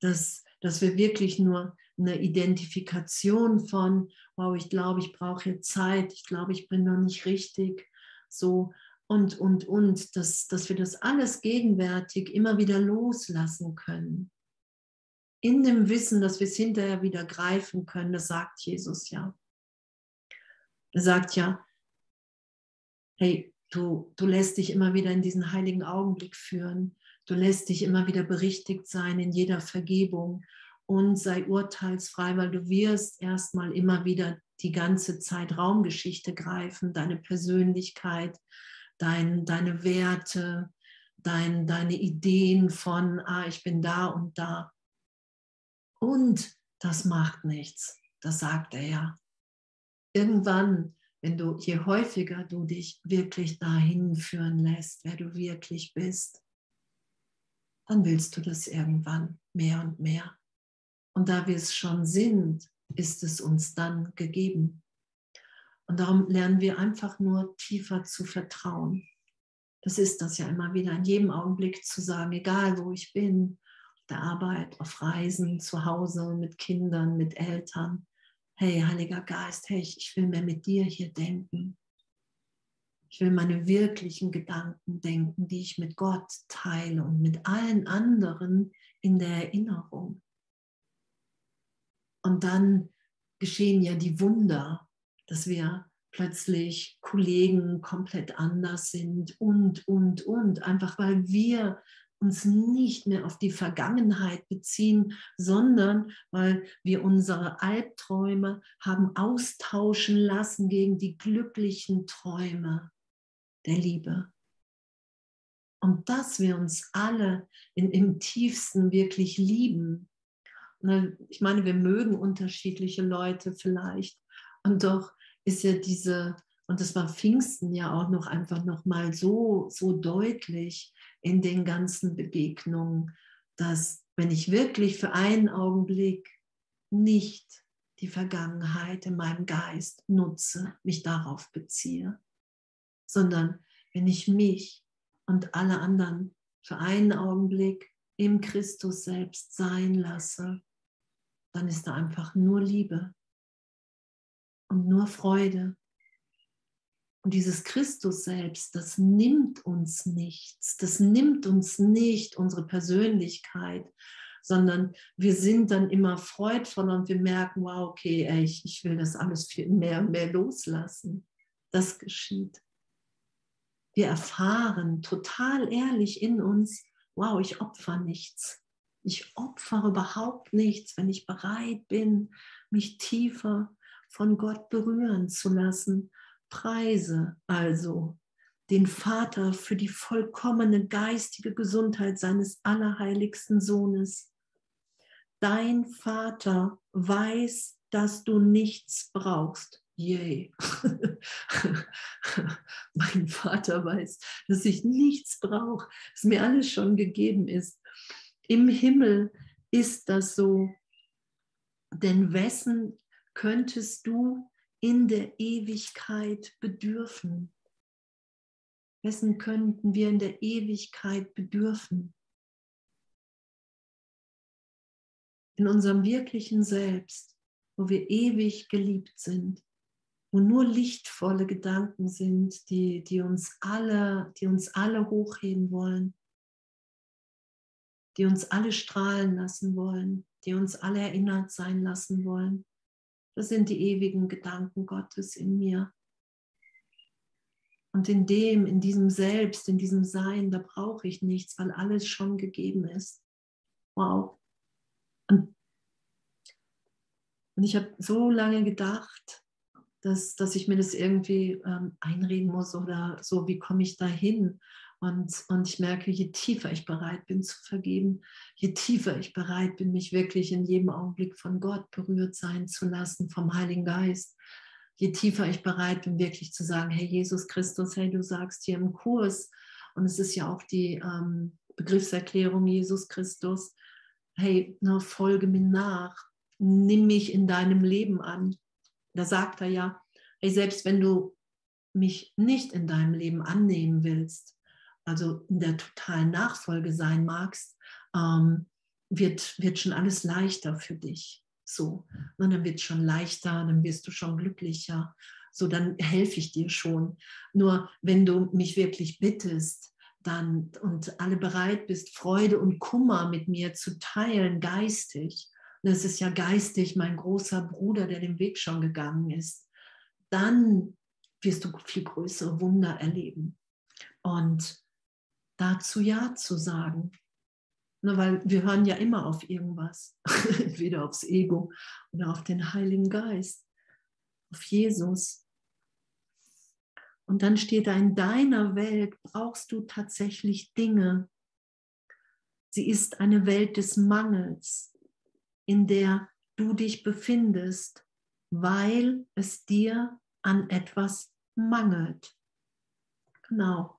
dass, dass wir wirklich nur eine Identifikation von, wow, ich glaube, ich brauche hier Zeit, ich glaube, ich bin noch nicht richtig, so und, und, und, dass, dass wir das alles gegenwärtig immer wieder loslassen können. In dem Wissen, dass wir es hinterher wieder greifen können, das sagt Jesus ja. Sagt ja, hey, du, du lässt dich immer wieder in diesen heiligen Augenblick führen. Du lässt dich immer wieder berichtigt sein in jeder Vergebung und sei urteilsfrei, weil du wirst erstmal immer wieder die ganze Zeit Raumgeschichte greifen, deine Persönlichkeit, dein, deine Werte, dein, deine Ideen von, ah, ich bin da und da. Und das macht nichts, das sagt er ja irgendwann, wenn du, je häufiger du dich wirklich dahin führen lässt, wer du wirklich bist, dann willst du das irgendwann mehr und mehr. Und da wir es schon sind, ist es uns dann gegeben. Und darum lernen wir einfach nur tiefer zu vertrauen. Das ist das ja immer wieder, in jedem Augenblick zu sagen, egal wo ich bin, auf der Arbeit, auf Reisen, zu Hause, mit Kindern, mit Eltern, hey, Heiliger Geist, hey, ich will mehr mit dir hier denken. Ich will meine wirklichen Gedanken denken, die ich mit Gott teile und mit allen anderen in der Erinnerung. Und dann geschehen ja die Wunder, dass wir plötzlich Kollegen komplett anders sind und, und, und, einfach weil wir uns nicht mehr auf die Vergangenheit beziehen, sondern weil wir unsere Albträume haben austauschen lassen gegen die glücklichen Träume der Liebe. Und dass wir uns alle in, im tiefsten wirklich lieben. Ich meine, wir mögen unterschiedliche Leute vielleicht. Und doch ist ja diese, und das war Pfingsten ja auch noch einfach noch mal so, so deutlich, in den ganzen Begegnungen, dass wenn ich wirklich für einen Augenblick nicht die Vergangenheit in meinem Geist nutze, mich darauf beziehe, sondern wenn ich mich und alle anderen für einen Augenblick im Christus selbst sein lasse, dann ist da einfach nur Liebe und nur Freude und dieses Christus selbst, das nimmt uns nichts, das nimmt uns nicht unsere Persönlichkeit, sondern wir sind dann immer freudvoll und wir merken, wow, okay, ey, ich, ich will das alles viel mehr und mehr loslassen. Das geschieht. Wir erfahren total ehrlich in uns, wow, ich opfer nichts. Ich opfere überhaupt nichts, wenn ich bereit bin, mich tiefer von Gott berühren zu lassen Preise also den Vater für die vollkommene geistige Gesundheit seines allerheiligsten Sohnes. Dein Vater weiß, dass du nichts brauchst. Yay. <laughs> mein Vater weiß, dass ich nichts brauche, dass mir alles schon gegeben ist. Im Himmel ist das so. denn wessen könntest du in der Ewigkeit bedürfen? Wessen könnten wir in der Ewigkeit bedürfen? In unserem wirklichen Selbst, wo wir ewig geliebt sind, wo nur lichtvolle Gedanken sind, die, die, uns, alle, die uns alle hochheben wollen, die uns alle strahlen lassen wollen, die uns alle erinnert sein lassen wollen. Das sind die ewigen Gedanken Gottes in mir. Und in dem, in diesem Selbst, in diesem Sein, da brauche ich nichts, weil alles schon gegeben ist. Wow. Und, ich habe so lange gedacht, dass, dass ich mir das irgendwie ähm, einreden muss oder so, wie komme ich da hin? Und, und ich merke, je tiefer ich bereit bin zu vergeben, je tiefer ich bereit bin, mich wirklich in jedem Augenblick von Gott berührt sein zu lassen, vom Heiligen Geist, je tiefer ich bereit bin, wirklich zu sagen, hey Jesus Christus, hey, du sagst hier im Kurs, und es ist ja auch die ähm, Begriffserklärung Jesus Christus, hey, ne, folge mir nach, nimm mich in deinem Leben an. Da sagt er ja, hey, selbst wenn du mich nicht in deinem Leben annehmen willst, also in der totalen Nachfolge sein magst, ähm, wird, wird schon alles leichter für dich. So, und dann wird es schon leichter, dann wirst du schon glücklicher. So, dann helfe ich dir schon. Nur wenn du mich wirklich bittest, dann und alle bereit bist, Freude und Kummer mit mir zu teilen, geistig, das ist ja geistig mein großer Bruder, der den Weg schon gegangen ist, dann wirst du viel größere Wunder erleben. Und dazu Ja zu sagen. Ne, weil wir hören ja immer auf irgendwas, <laughs> entweder aufs Ego oder auf den Heiligen Geist, auf Jesus. Und dann steht da, in deiner Welt brauchst du tatsächlich Dinge. Sie ist eine Welt des Mangels, in der du dich befindest, weil es dir an etwas mangelt. Genau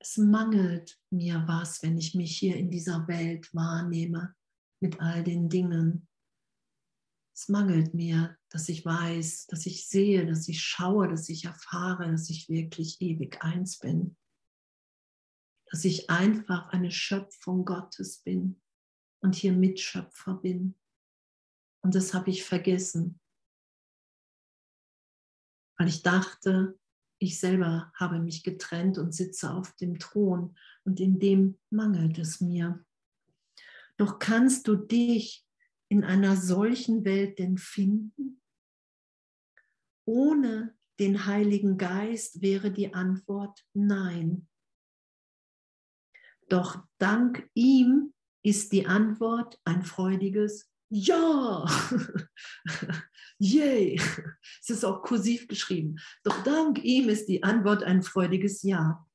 es mangelt mir was, wenn ich mich hier in dieser Welt wahrnehme mit all den Dingen. Es mangelt mir, dass ich weiß, dass ich sehe, dass ich schaue, dass ich erfahre, dass ich wirklich ewig eins bin. Dass ich einfach eine Schöpfung Gottes bin und hier Mitschöpfer bin. Und das habe ich vergessen, weil ich dachte, ich selber habe mich getrennt und sitze auf dem Thron und in dem mangelt es mir. Doch kannst du dich in einer solchen Welt denn finden? Ohne den Heiligen Geist wäre die Antwort nein. Doch dank ihm ist die Antwort ein freudiges ja, <laughs> yay. Es ist auch kursiv geschrieben. Doch dank ihm ist die Antwort ein freudiges Ja.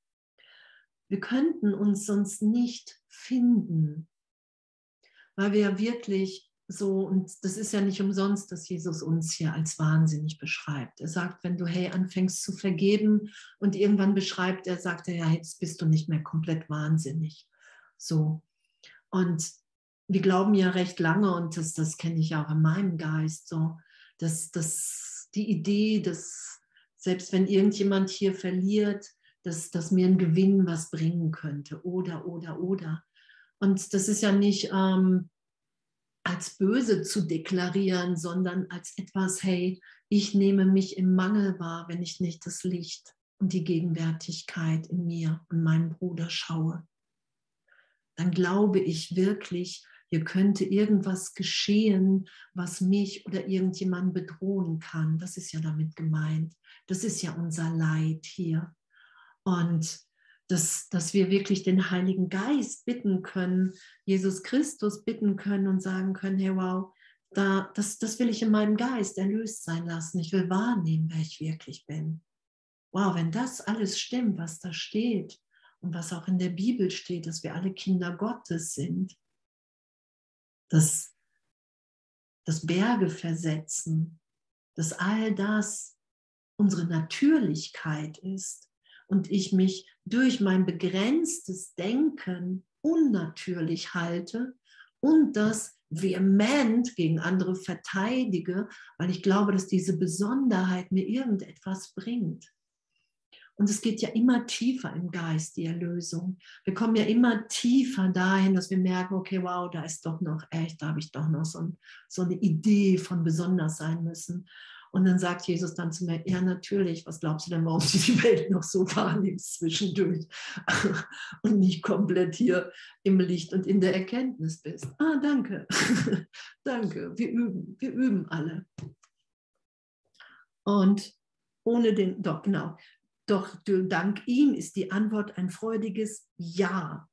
Wir könnten uns sonst nicht finden, weil wir wirklich so, und das ist ja nicht umsonst, dass Jesus uns hier als wahnsinnig beschreibt. Er sagt, wenn du, hey, anfängst zu vergeben und irgendwann beschreibt er, sagt er, ja, jetzt bist du nicht mehr komplett wahnsinnig. So. Und wir glauben ja recht lange, und das, das kenne ich auch in meinem Geist, so, dass, dass die Idee, dass selbst wenn irgendjemand hier verliert, dass, dass mir ein Gewinn was bringen könnte oder, oder, oder. Und das ist ja nicht ähm, als böse zu deklarieren, sondern als etwas, hey, ich nehme mich im Mangel wahr, wenn ich nicht das Licht und die Gegenwärtigkeit in mir und meinem Bruder schaue. Dann glaube ich wirklich, hier könnte irgendwas geschehen, was mich oder irgendjemand bedrohen kann. Das ist ja damit gemeint. Das ist ja unser Leid hier. Und dass, dass wir wirklich den Heiligen Geist bitten können, Jesus Christus bitten können und sagen können, hey wow, da, das, das will ich in meinem Geist erlöst sein lassen. Ich will wahrnehmen, wer ich wirklich bin. Wow, wenn das alles stimmt, was da steht und was auch in der Bibel steht, dass wir alle Kinder Gottes sind, dass, dass Berge versetzen, dass all das unsere Natürlichkeit ist und ich mich durch mein begrenztes Denken unnatürlich halte und das vehement gegen andere verteidige, weil ich glaube, dass diese Besonderheit mir irgendetwas bringt. Und es geht ja immer tiefer im Geist, die Erlösung. Wir kommen ja immer tiefer dahin, dass wir merken, okay, wow, da ist doch noch echt, da habe ich doch noch so, ein, so eine Idee von besonders sein müssen. Und dann sagt Jesus dann zu mir, ja natürlich, was glaubst du denn, warum du die Welt noch so wahrnimmst zwischendurch <laughs> und nicht komplett hier im Licht und in der Erkenntnis bist? Ah, danke, <laughs> danke, wir üben, wir üben alle. Und ohne den, doch genau, doch dank ihm ist die Antwort ein freudiges Ja.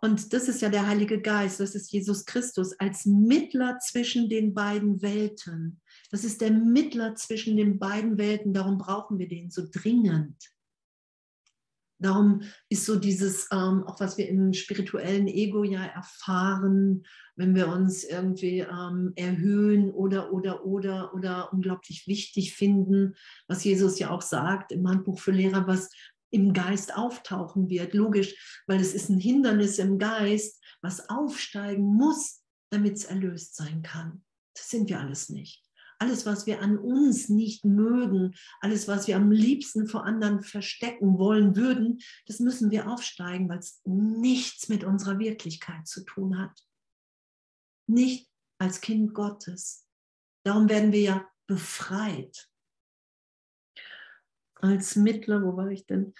Und das ist ja der Heilige Geist, das ist Jesus Christus als Mittler zwischen den beiden Welten. Das ist der Mittler zwischen den beiden Welten, darum brauchen wir den so dringend. Darum ist so dieses, ähm, auch was wir im spirituellen Ego ja erfahren, wenn wir uns irgendwie ähm, erhöhen oder, oder, oder, oder unglaublich wichtig finden, was Jesus ja auch sagt im Handbuch für Lehrer, was im Geist auftauchen wird. Logisch, weil es ist ein Hindernis im Geist, was aufsteigen muss, damit es erlöst sein kann. Das sind wir alles nicht. Alles, was wir an uns nicht mögen, alles, was wir am liebsten vor anderen verstecken wollen würden, das müssen wir aufsteigen, weil es nichts mit unserer Wirklichkeit zu tun hat. Nicht als Kind Gottes. Darum werden wir ja befreit als Mittler, wo war ich denn?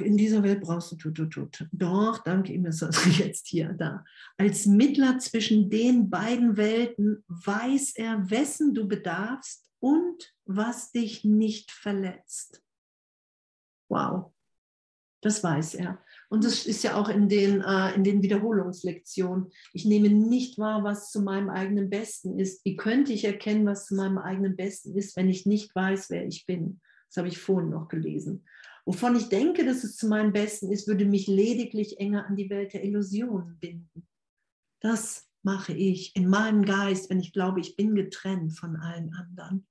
In dieser Welt brauchst du tut, tut, tut. Doch, danke ihm, ist das <laughs> jetzt hier, da. Als Mittler zwischen den beiden Welten weiß er, wessen du bedarfst und was dich nicht verletzt. Wow, das weiß er. Und das ist ja auch in den, äh, in den Wiederholungslektionen. Ich nehme nicht wahr, was zu meinem eigenen Besten ist. Wie könnte ich erkennen, was zu meinem eigenen Besten ist, wenn ich nicht weiß, wer ich bin? Das habe ich vorhin noch gelesen. Wovon ich denke, dass es zu meinem Besten ist, würde mich lediglich enger an die Welt der Illusionen binden. Das mache ich in meinem Geist, wenn ich glaube, ich bin getrennt von allen anderen.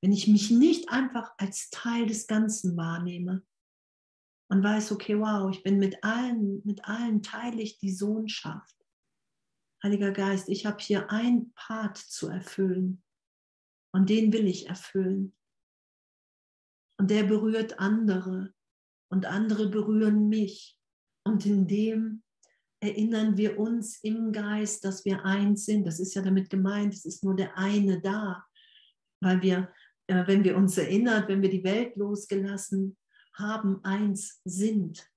Wenn ich mich nicht einfach als Teil des Ganzen wahrnehme, und weiß, okay, wow, ich bin mit allen, mit allen teile ich die Sohnschaft. Heiliger Geist, ich habe hier ein Part zu erfüllen und den will ich erfüllen. Und der berührt andere und andere berühren mich. Und in dem erinnern wir uns im Geist, dass wir eins sind. Das ist ja damit gemeint, es ist nur der eine da, weil wir, äh, wenn wir uns erinnern, wenn wir die Welt losgelassen haben, eins sind.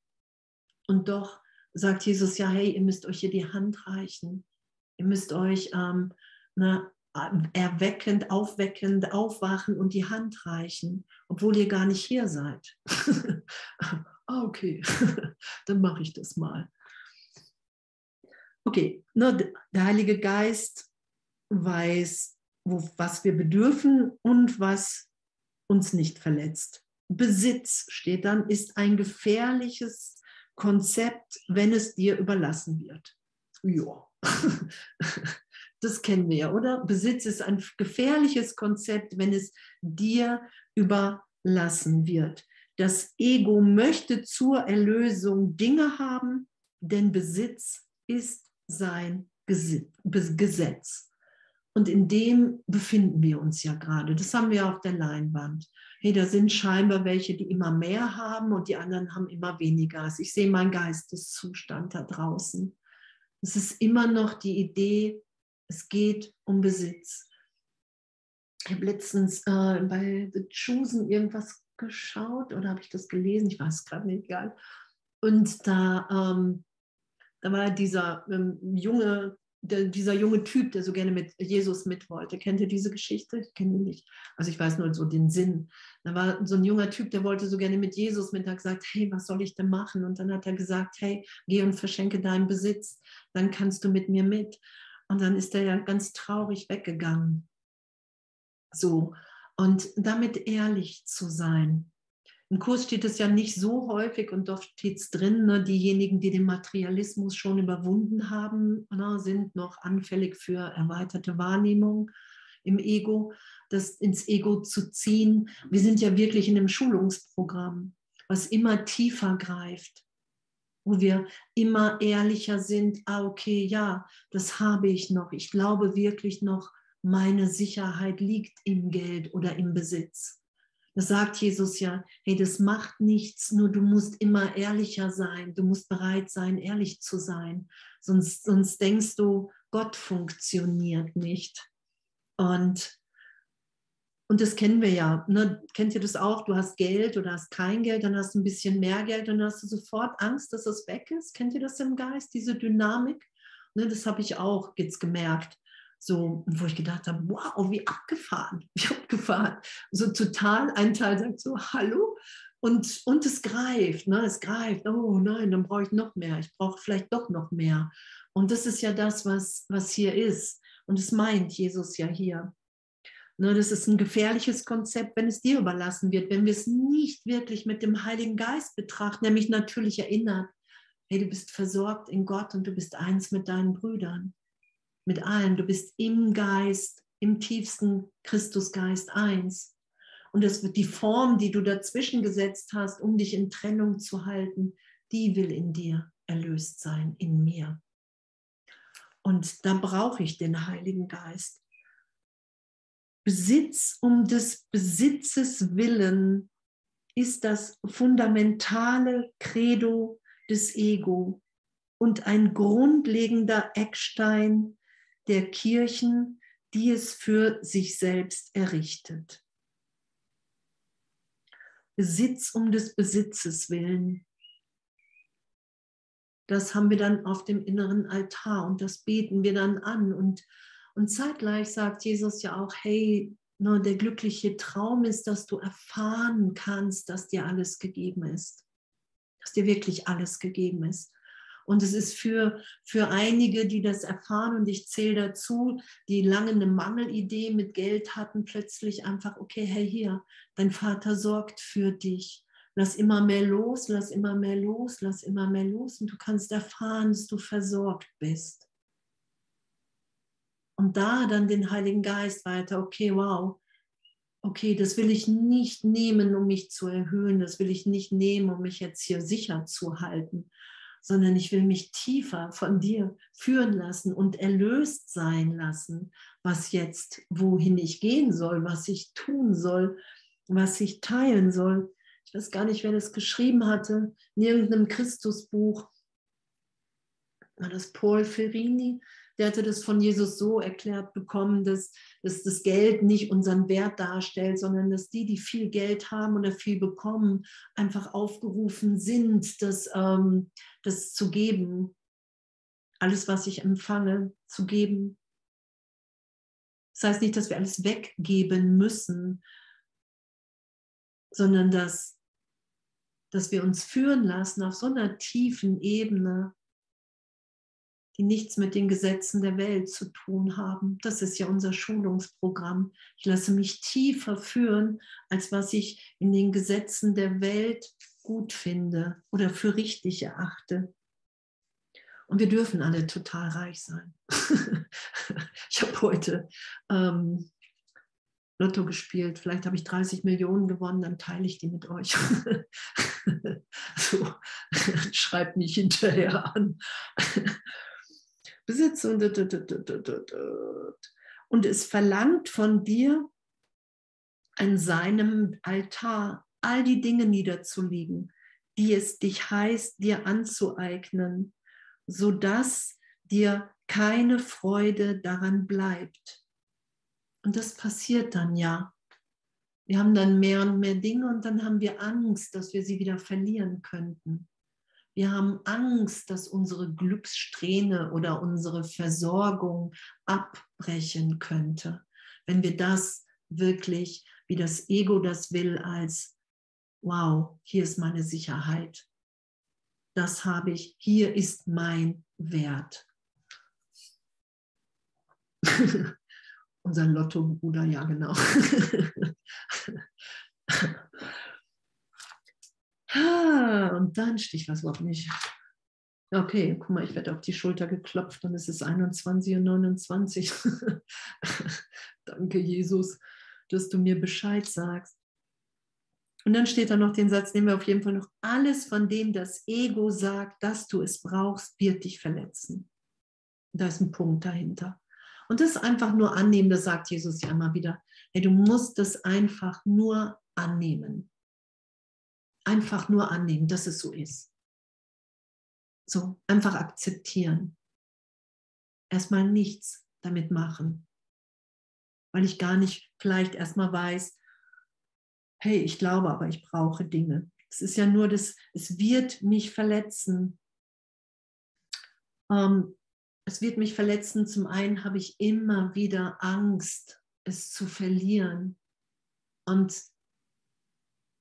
Und doch sagt Jesus ja, hey, ihr müsst euch hier die Hand reichen. Ihr müsst euch ähm, na, erweckend, aufweckend, aufwachen und die Hand reichen, obwohl ihr gar nicht hier seid. <laughs> ah, okay, <laughs> dann mache ich das mal. Okay, ne, der Heilige Geist weiß, wo, was wir bedürfen und was uns nicht verletzt. Besitz steht dann, ist ein gefährliches Konzept, wenn es dir überlassen wird. Ja, <laughs> das kennen wir ja, oder? Besitz ist ein gefährliches Konzept, wenn es dir überlassen wird. Das Ego möchte zur Erlösung Dinge haben, denn Besitz ist sein Gesetz. Und in dem befinden wir uns ja gerade. Das haben wir auf der Leinwand. Hey, da sind scheinbar welche, die immer mehr haben und die anderen haben immer weniger. Also ich sehe meinen Geisteszustand da draußen. Es ist immer noch die Idee, es geht um Besitz. Ich habe letztens äh, bei The Chosen irgendwas geschaut oder habe ich das gelesen? Ich weiß gerade nicht, egal. Und da, ähm, da war dieser ähm, junge der, dieser junge Typ, der so gerne mit Jesus mit wollte. Kennt ihr diese Geschichte? Ich kenne ihn nicht. Also ich weiß nur so den Sinn. Da war so ein junger Typ, der wollte so gerne mit Jesus mit, hat gesagt, hey, was soll ich denn machen? Und dann hat er gesagt, hey, geh und verschenke deinen Besitz, dann kannst du mit mir mit. Und dann ist er ja ganz traurig weggegangen. So. Und damit ehrlich zu sein. Im Kurs steht es ja nicht so häufig und doch steht es drin, ne, diejenigen, die den Materialismus schon überwunden haben, ne, sind noch anfällig für erweiterte Wahrnehmung im Ego, das ins Ego zu ziehen. Wir sind ja wirklich in einem Schulungsprogramm, was immer tiefer greift. Wo wir immer ehrlicher sind, ah, okay, ja, das habe ich noch. Ich glaube wirklich noch, meine Sicherheit liegt im Geld oder im Besitz. Das sagt Jesus ja, hey, das macht nichts, nur du musst immer ehrlicher sein, du musst bereit sein, ehrlich zu sein. Sonst, sonst denkst du, Gott funktioniert nicht. Und, und das kennen wir ja. Ne? Kennt ihr das auch? Du hast Geld oder hast kein Geld, dann hast du ein bisschen mehr Geld, dann hast du sofort Angst, dass es weg ist. Kennt ihr das im Geist, diese Dynamik? Ne, das habe ich auch jetzt gemerkt so, wo ich gedacht habe, wow, wie abgefahren, <laughs> wie abgefahren. So total, ein Teil sagt so, hallo, und, und es greift, ne? es greift, oh nein, dann brauche ich noch mehr, ich brauche vielleicht doch noch mehr. Und das ist ja das, was, was hier ist. Und es meint Jesus ja hier. Ne, das ist ein gefährliches Konzept, wenn es dir überlassen wird, wenn wir es nicht wirklich mit dem Heiligen Geist betrachten, nämlich natürlich erinnert, hey, du bist versorgt in Gott und du bist eins mit deinen Brüdern mit allen. Du bist im Geist, im tiefsten Christusgeist eins. Und das wird die Form, die du dazwischen gesetzt hast, um dich in Trennung zu halten, die will in dir erlöst sein, in mir. Und da brauche ich den Heiligen Geist. Besitz um des Besitzes willen ist das fundamentale Credo des Ego und ein grundlegender Eckstein der Kirchen, die es für sich selbst errichtet. Besitz um des Besitzes willen. Das haben wir dann auf dem inneren Altar und das beten wir dann an. Und, und zeitgleich sagt Jesus ja auch, hey, nur der glückliche Traum ist, dass du erfahren kannst, dass dir alles gegeben ist. Dass dir wirklich alles gegeben ist. Und es ist für, für einige, die das erfahren, und ich zähle dazu, die lange eine Mangelidee mit Geld hatten, plötzlich einfach, okay, hey hier, dein Vater sorgt für dich. Lass immer mehr los, lass immer mehr los, lass immer mehr los und du kannst erfahren, dass du versorgt bist. Und da dann den Heiligen Geist weiter, okay, wow, okay, das will ich nicht nehmen, um mich zu erhöhen, das will ich nicht nehmen, um mich jetzt hier sicher zu halten, sondern ich will mich tiefer von dir führen lassen und erlöst sein lassen, was jetzt, wohin ich gehen soll, was ich tun soll, was ich teilen soll. Ich weiß gar nicht, wer das geschrieben hatte, in irgendeinem Christusbuch. War das Paul Ferrini? Der hatte das von Jesus so erklärt bekommen, dass, dass das Geld nicht unseren Wert darstellt, sondern dass die, die viel Geld haben oder viel bekommen, einfach aufgerufen sind, das, ähm, das zu geben. Alles, was ich empfange, zu geben. Das heißt nicht, dass wir alles weggeben müssen, sondern dass, dass wir uns führen lassen auf so einer tiefen Ebene, die nichts mit den Gesetzen der Welt zu tun haben. Das ist ja unser Schulungsprogramm. Ich lasse mich tiefer führen, als was ich in den Gesetzen der Welt gut finde oder für richtig erachte. Und wir dürfen alle total reich sein. <laughs> ich habe heute ähm, Lotto gespielt. Vielleicht habe ich 30 Millionen gewonnen, dann teile ich die mit euch. <laughs> so, <laughs> schreibt mich hinterher an. Besitz und, und es verlangt von dir, an seinem Altar all die Dinge niederzulegen, die es dich heißt, dir anzueignen, sodass dir keine Freude daran bleibt. Und das passiert dann ja. Wir haben dann mehr und mehr Dinge und dann haben wir Angst, dass wir sie wieder verlieren könnten. Wir haben Angst, dass unsere Glückssträhne oder unsere Versorgung abbrechen könnte, wenn wir das wirklich, wie das Ego das will, als, wow, hier ist meine Sicherheit. Das habe ich, hier ist mein Wert. <laughs> Unser Lotto-Bruder, ja genau. <laughs> Ah, und dann stich was überhaupt nicht. Okay, guck mal, ich werde auf die Schulter geklopft und es ist 21 und 29. Danke, Jesus, dass du mir Bescheid sagst. Und dann steht da noch den Satz, nehmen wir auf jeden Fall noch, alles von dem das Ego sagt, dass du es brauchst, wird dich verletzen. Da ist ein Punkt dahinter. Und das einfach nur annehmen, das sagt Jesus ja immer wieder. Hey, du musst es einfach nur annehmen. Einfach nur annehmen, dass es so ist. So, einfach akzeptieren. Erstmal nichts damit machen. Weil ich gar nicht vielleicht erstmal weiß, hey, ich glaube, aber ich brauche Dinge. Es ist ja nur das, es wird mich verletzen. Ähm, es wird mich verletzen. Zum einen habe ich immer wieder Angst, es zu verlieren. Und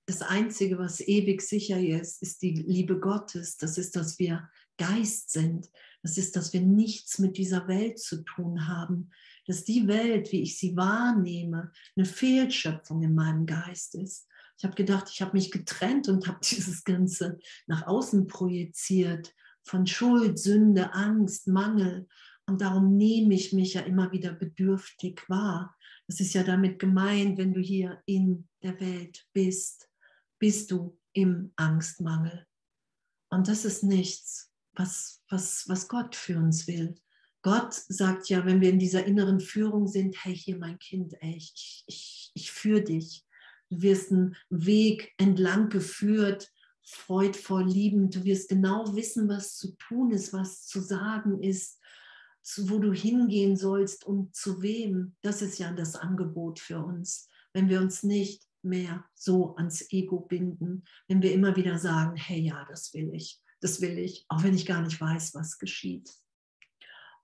das Einzige, was ewig sicher ist, ist die Liebe Gottes. Das ist, dass wir Geist sind. Das ist, dass wir nichts mit dieser Welt zu tun haben. Dass die Welt, wie ich sie wahrnehme, eine Fehlschöpfung in meinem Geist ist. Ich habe gedacht, ich habe mich getrennt und habe <laughs> dieses Ganze nach außen projiziert von Schuld, Sünde, Angst, Mangel. Und darum nehme ich mich ja immer wieder bedürftig wahr. Das ist ja damit gemeint, wenn du hier in der Welt bist, bist du im Angstmangel. Und das ist nichts, was, was, was Gott für uns will. Gott sagt ja, wenn wir in dieser inneren Führung sind, hey, hier mein Kind, ey, ich, ich, ich führe dich. Du wirst einen Weg entlang geführt, freudvoll, liebend. Du wirst genau wissen, was zu tun ist, was zu sagen ist, wo du hingehen sollst und zu wem. Das ist ja das Angebot für uns. Wenn wir uns nicht mehr so ans Ego binden, wenn wir immer wieder sagen, hey ja, das will ich, das will ich, auch wenn ich gar nicht weiß, was geschieht.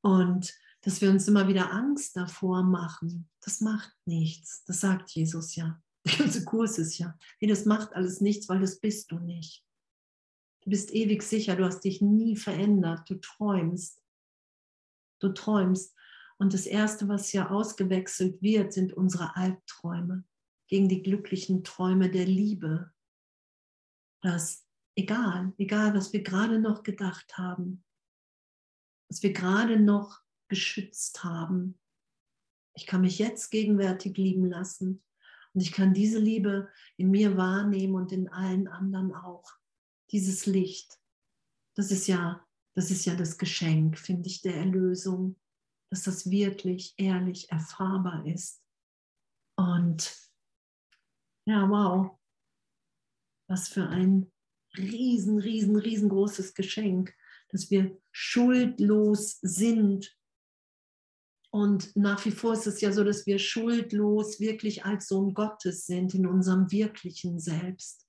Und dass wir uns immer wieder Angst davor machen, das macht nichts. Das sagt Jesus ja. <laughs> Der ganze Kurs ist ja, hey, das macht alles nichts, weil das bist du nicht. Du bist ewig sicher, du hast dich nie verändert, du träumst. Du träumst. Und das Erste, was hier ausgewechselt wird, sind unsere Albträume gegen die glücklichen Träume der Liebe. Das egal, egal, was wir gerade noch gedacht haben, was wir gerade noch geschützt haben. Ich kann mich jetzt gegenwärtig lieben lassen und ich kann diese Liebe in mir wahrnehmen und in allen anderen auch. Dieses Licht, das ist ja, das ist ja das Geschenk, finde ich, der Erlösung, dass das wirklich ehrlich erfahrbar ist. Und ja, wow, was für ein riesen, riesen, riesengroßes Geschenk, dass wir schuldlos sind und nach wie vor ist es ja so, dass wir schuldlos wirklich als Sohn Gottes sind in unserem wirklichen Selbst.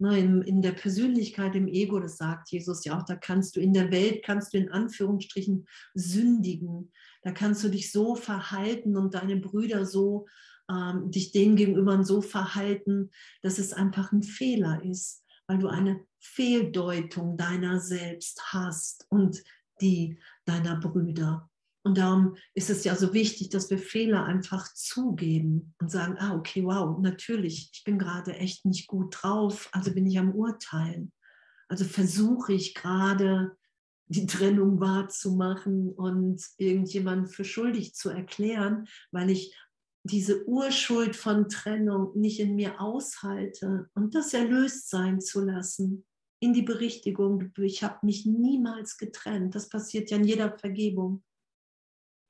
Ne, in, in der Persönlichkeit, im Ego, das sagt Jesus ja auch, da kannst du in der Welt, kannst du in Anführungsstrichen sündigen. Da kannst du dich so verhalten und deine Brüder so, ähm, dich denen gegenüber so verhalten, dass es einfach ein Fehler ist, weil du eine Fehldeutung deiner selbst hast und die deiner Brüder. Und darum ist es ja so wichtig, dass wir Fehler einfach zugeben und sagen, ah, okay, wow, natürlich, ich bin gerade echt nicht gut drauf, also bin ich am Urteilen. Also versuche ich gerade die Trennung wahrzumachen und irgendjemanden für schuldig zu erklären, weil ich diese Urschuld von Trennung nicht in mir aushalte und das erlöst sein zu lassen in die Berichtigung. Ich habe mich niemals getrennt. Das passiert ja in jeder Vergebung.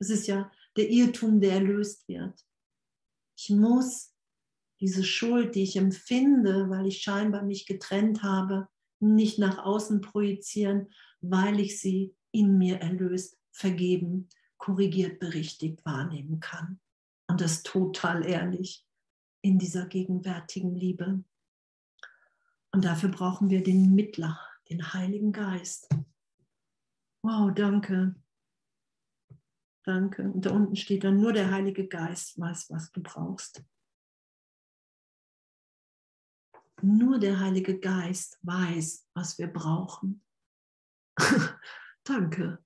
Das ist ja der Irrtum, der erlöst wird. Ich muss diese Schuld, die ich empfinde, weil ich scheinbar mich getrennt habe, nicht nach außen projizieren, weil ich sie in mir erlöst, vergeben, korrigiert, berichtigt wahrnehmen kann. Und das total ehrlich in dieser gegenwärtigen Liebe. Und dafür brauchen wir den Mittler, den Heiligen Geist. Wow, danke. Danke. Und da unten steht dann nur der Heilige Geist weiß, was du brauchst. Nur der Heilige Geist weiß, was wir brauchen. <laughs> Danke.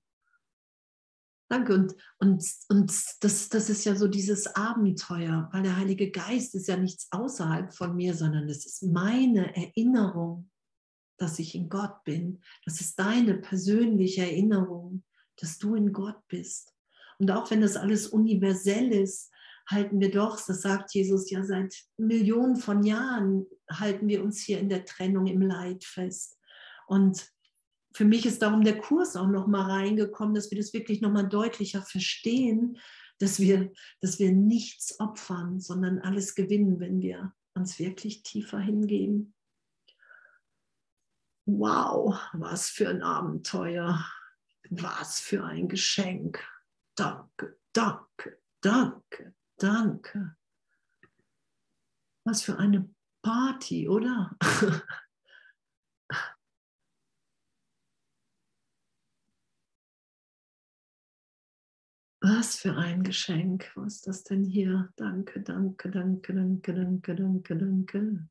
Danke. Und, und, und das, das ist ja so dieses Abenteuer, weil der Heilige Geist ist ja nichts außerhalb von mir, sondern es ist meine Erinnerung, dass ich in Gott bin. Das ist deine persönliche Erinnerung, dass du in Gott bist. Und auch wenn das alles universell ist, halten wir doch, das sagt Jesus ja seit Millionen von Jahren, halten wir uns hier in der Trennung im Leid fest. Und für mich ist darum der Kurs auch noch mal reingekommen, dass wir das wirklich noch mal deutlicher verstehen, dass wir, dass wir nichts opfern, sondern alles gewinnen, wenn wir uns wirklich tiefer hingeben. Wow, was für ein Abenteuer, was für ein Geschenk. Danke, danke, danke, danke. Was für eine Party, oder? <laughs> Was für ein Geschenk. Was ist das denn hier? Danke, danke, danke, danke, danke, danke, danke.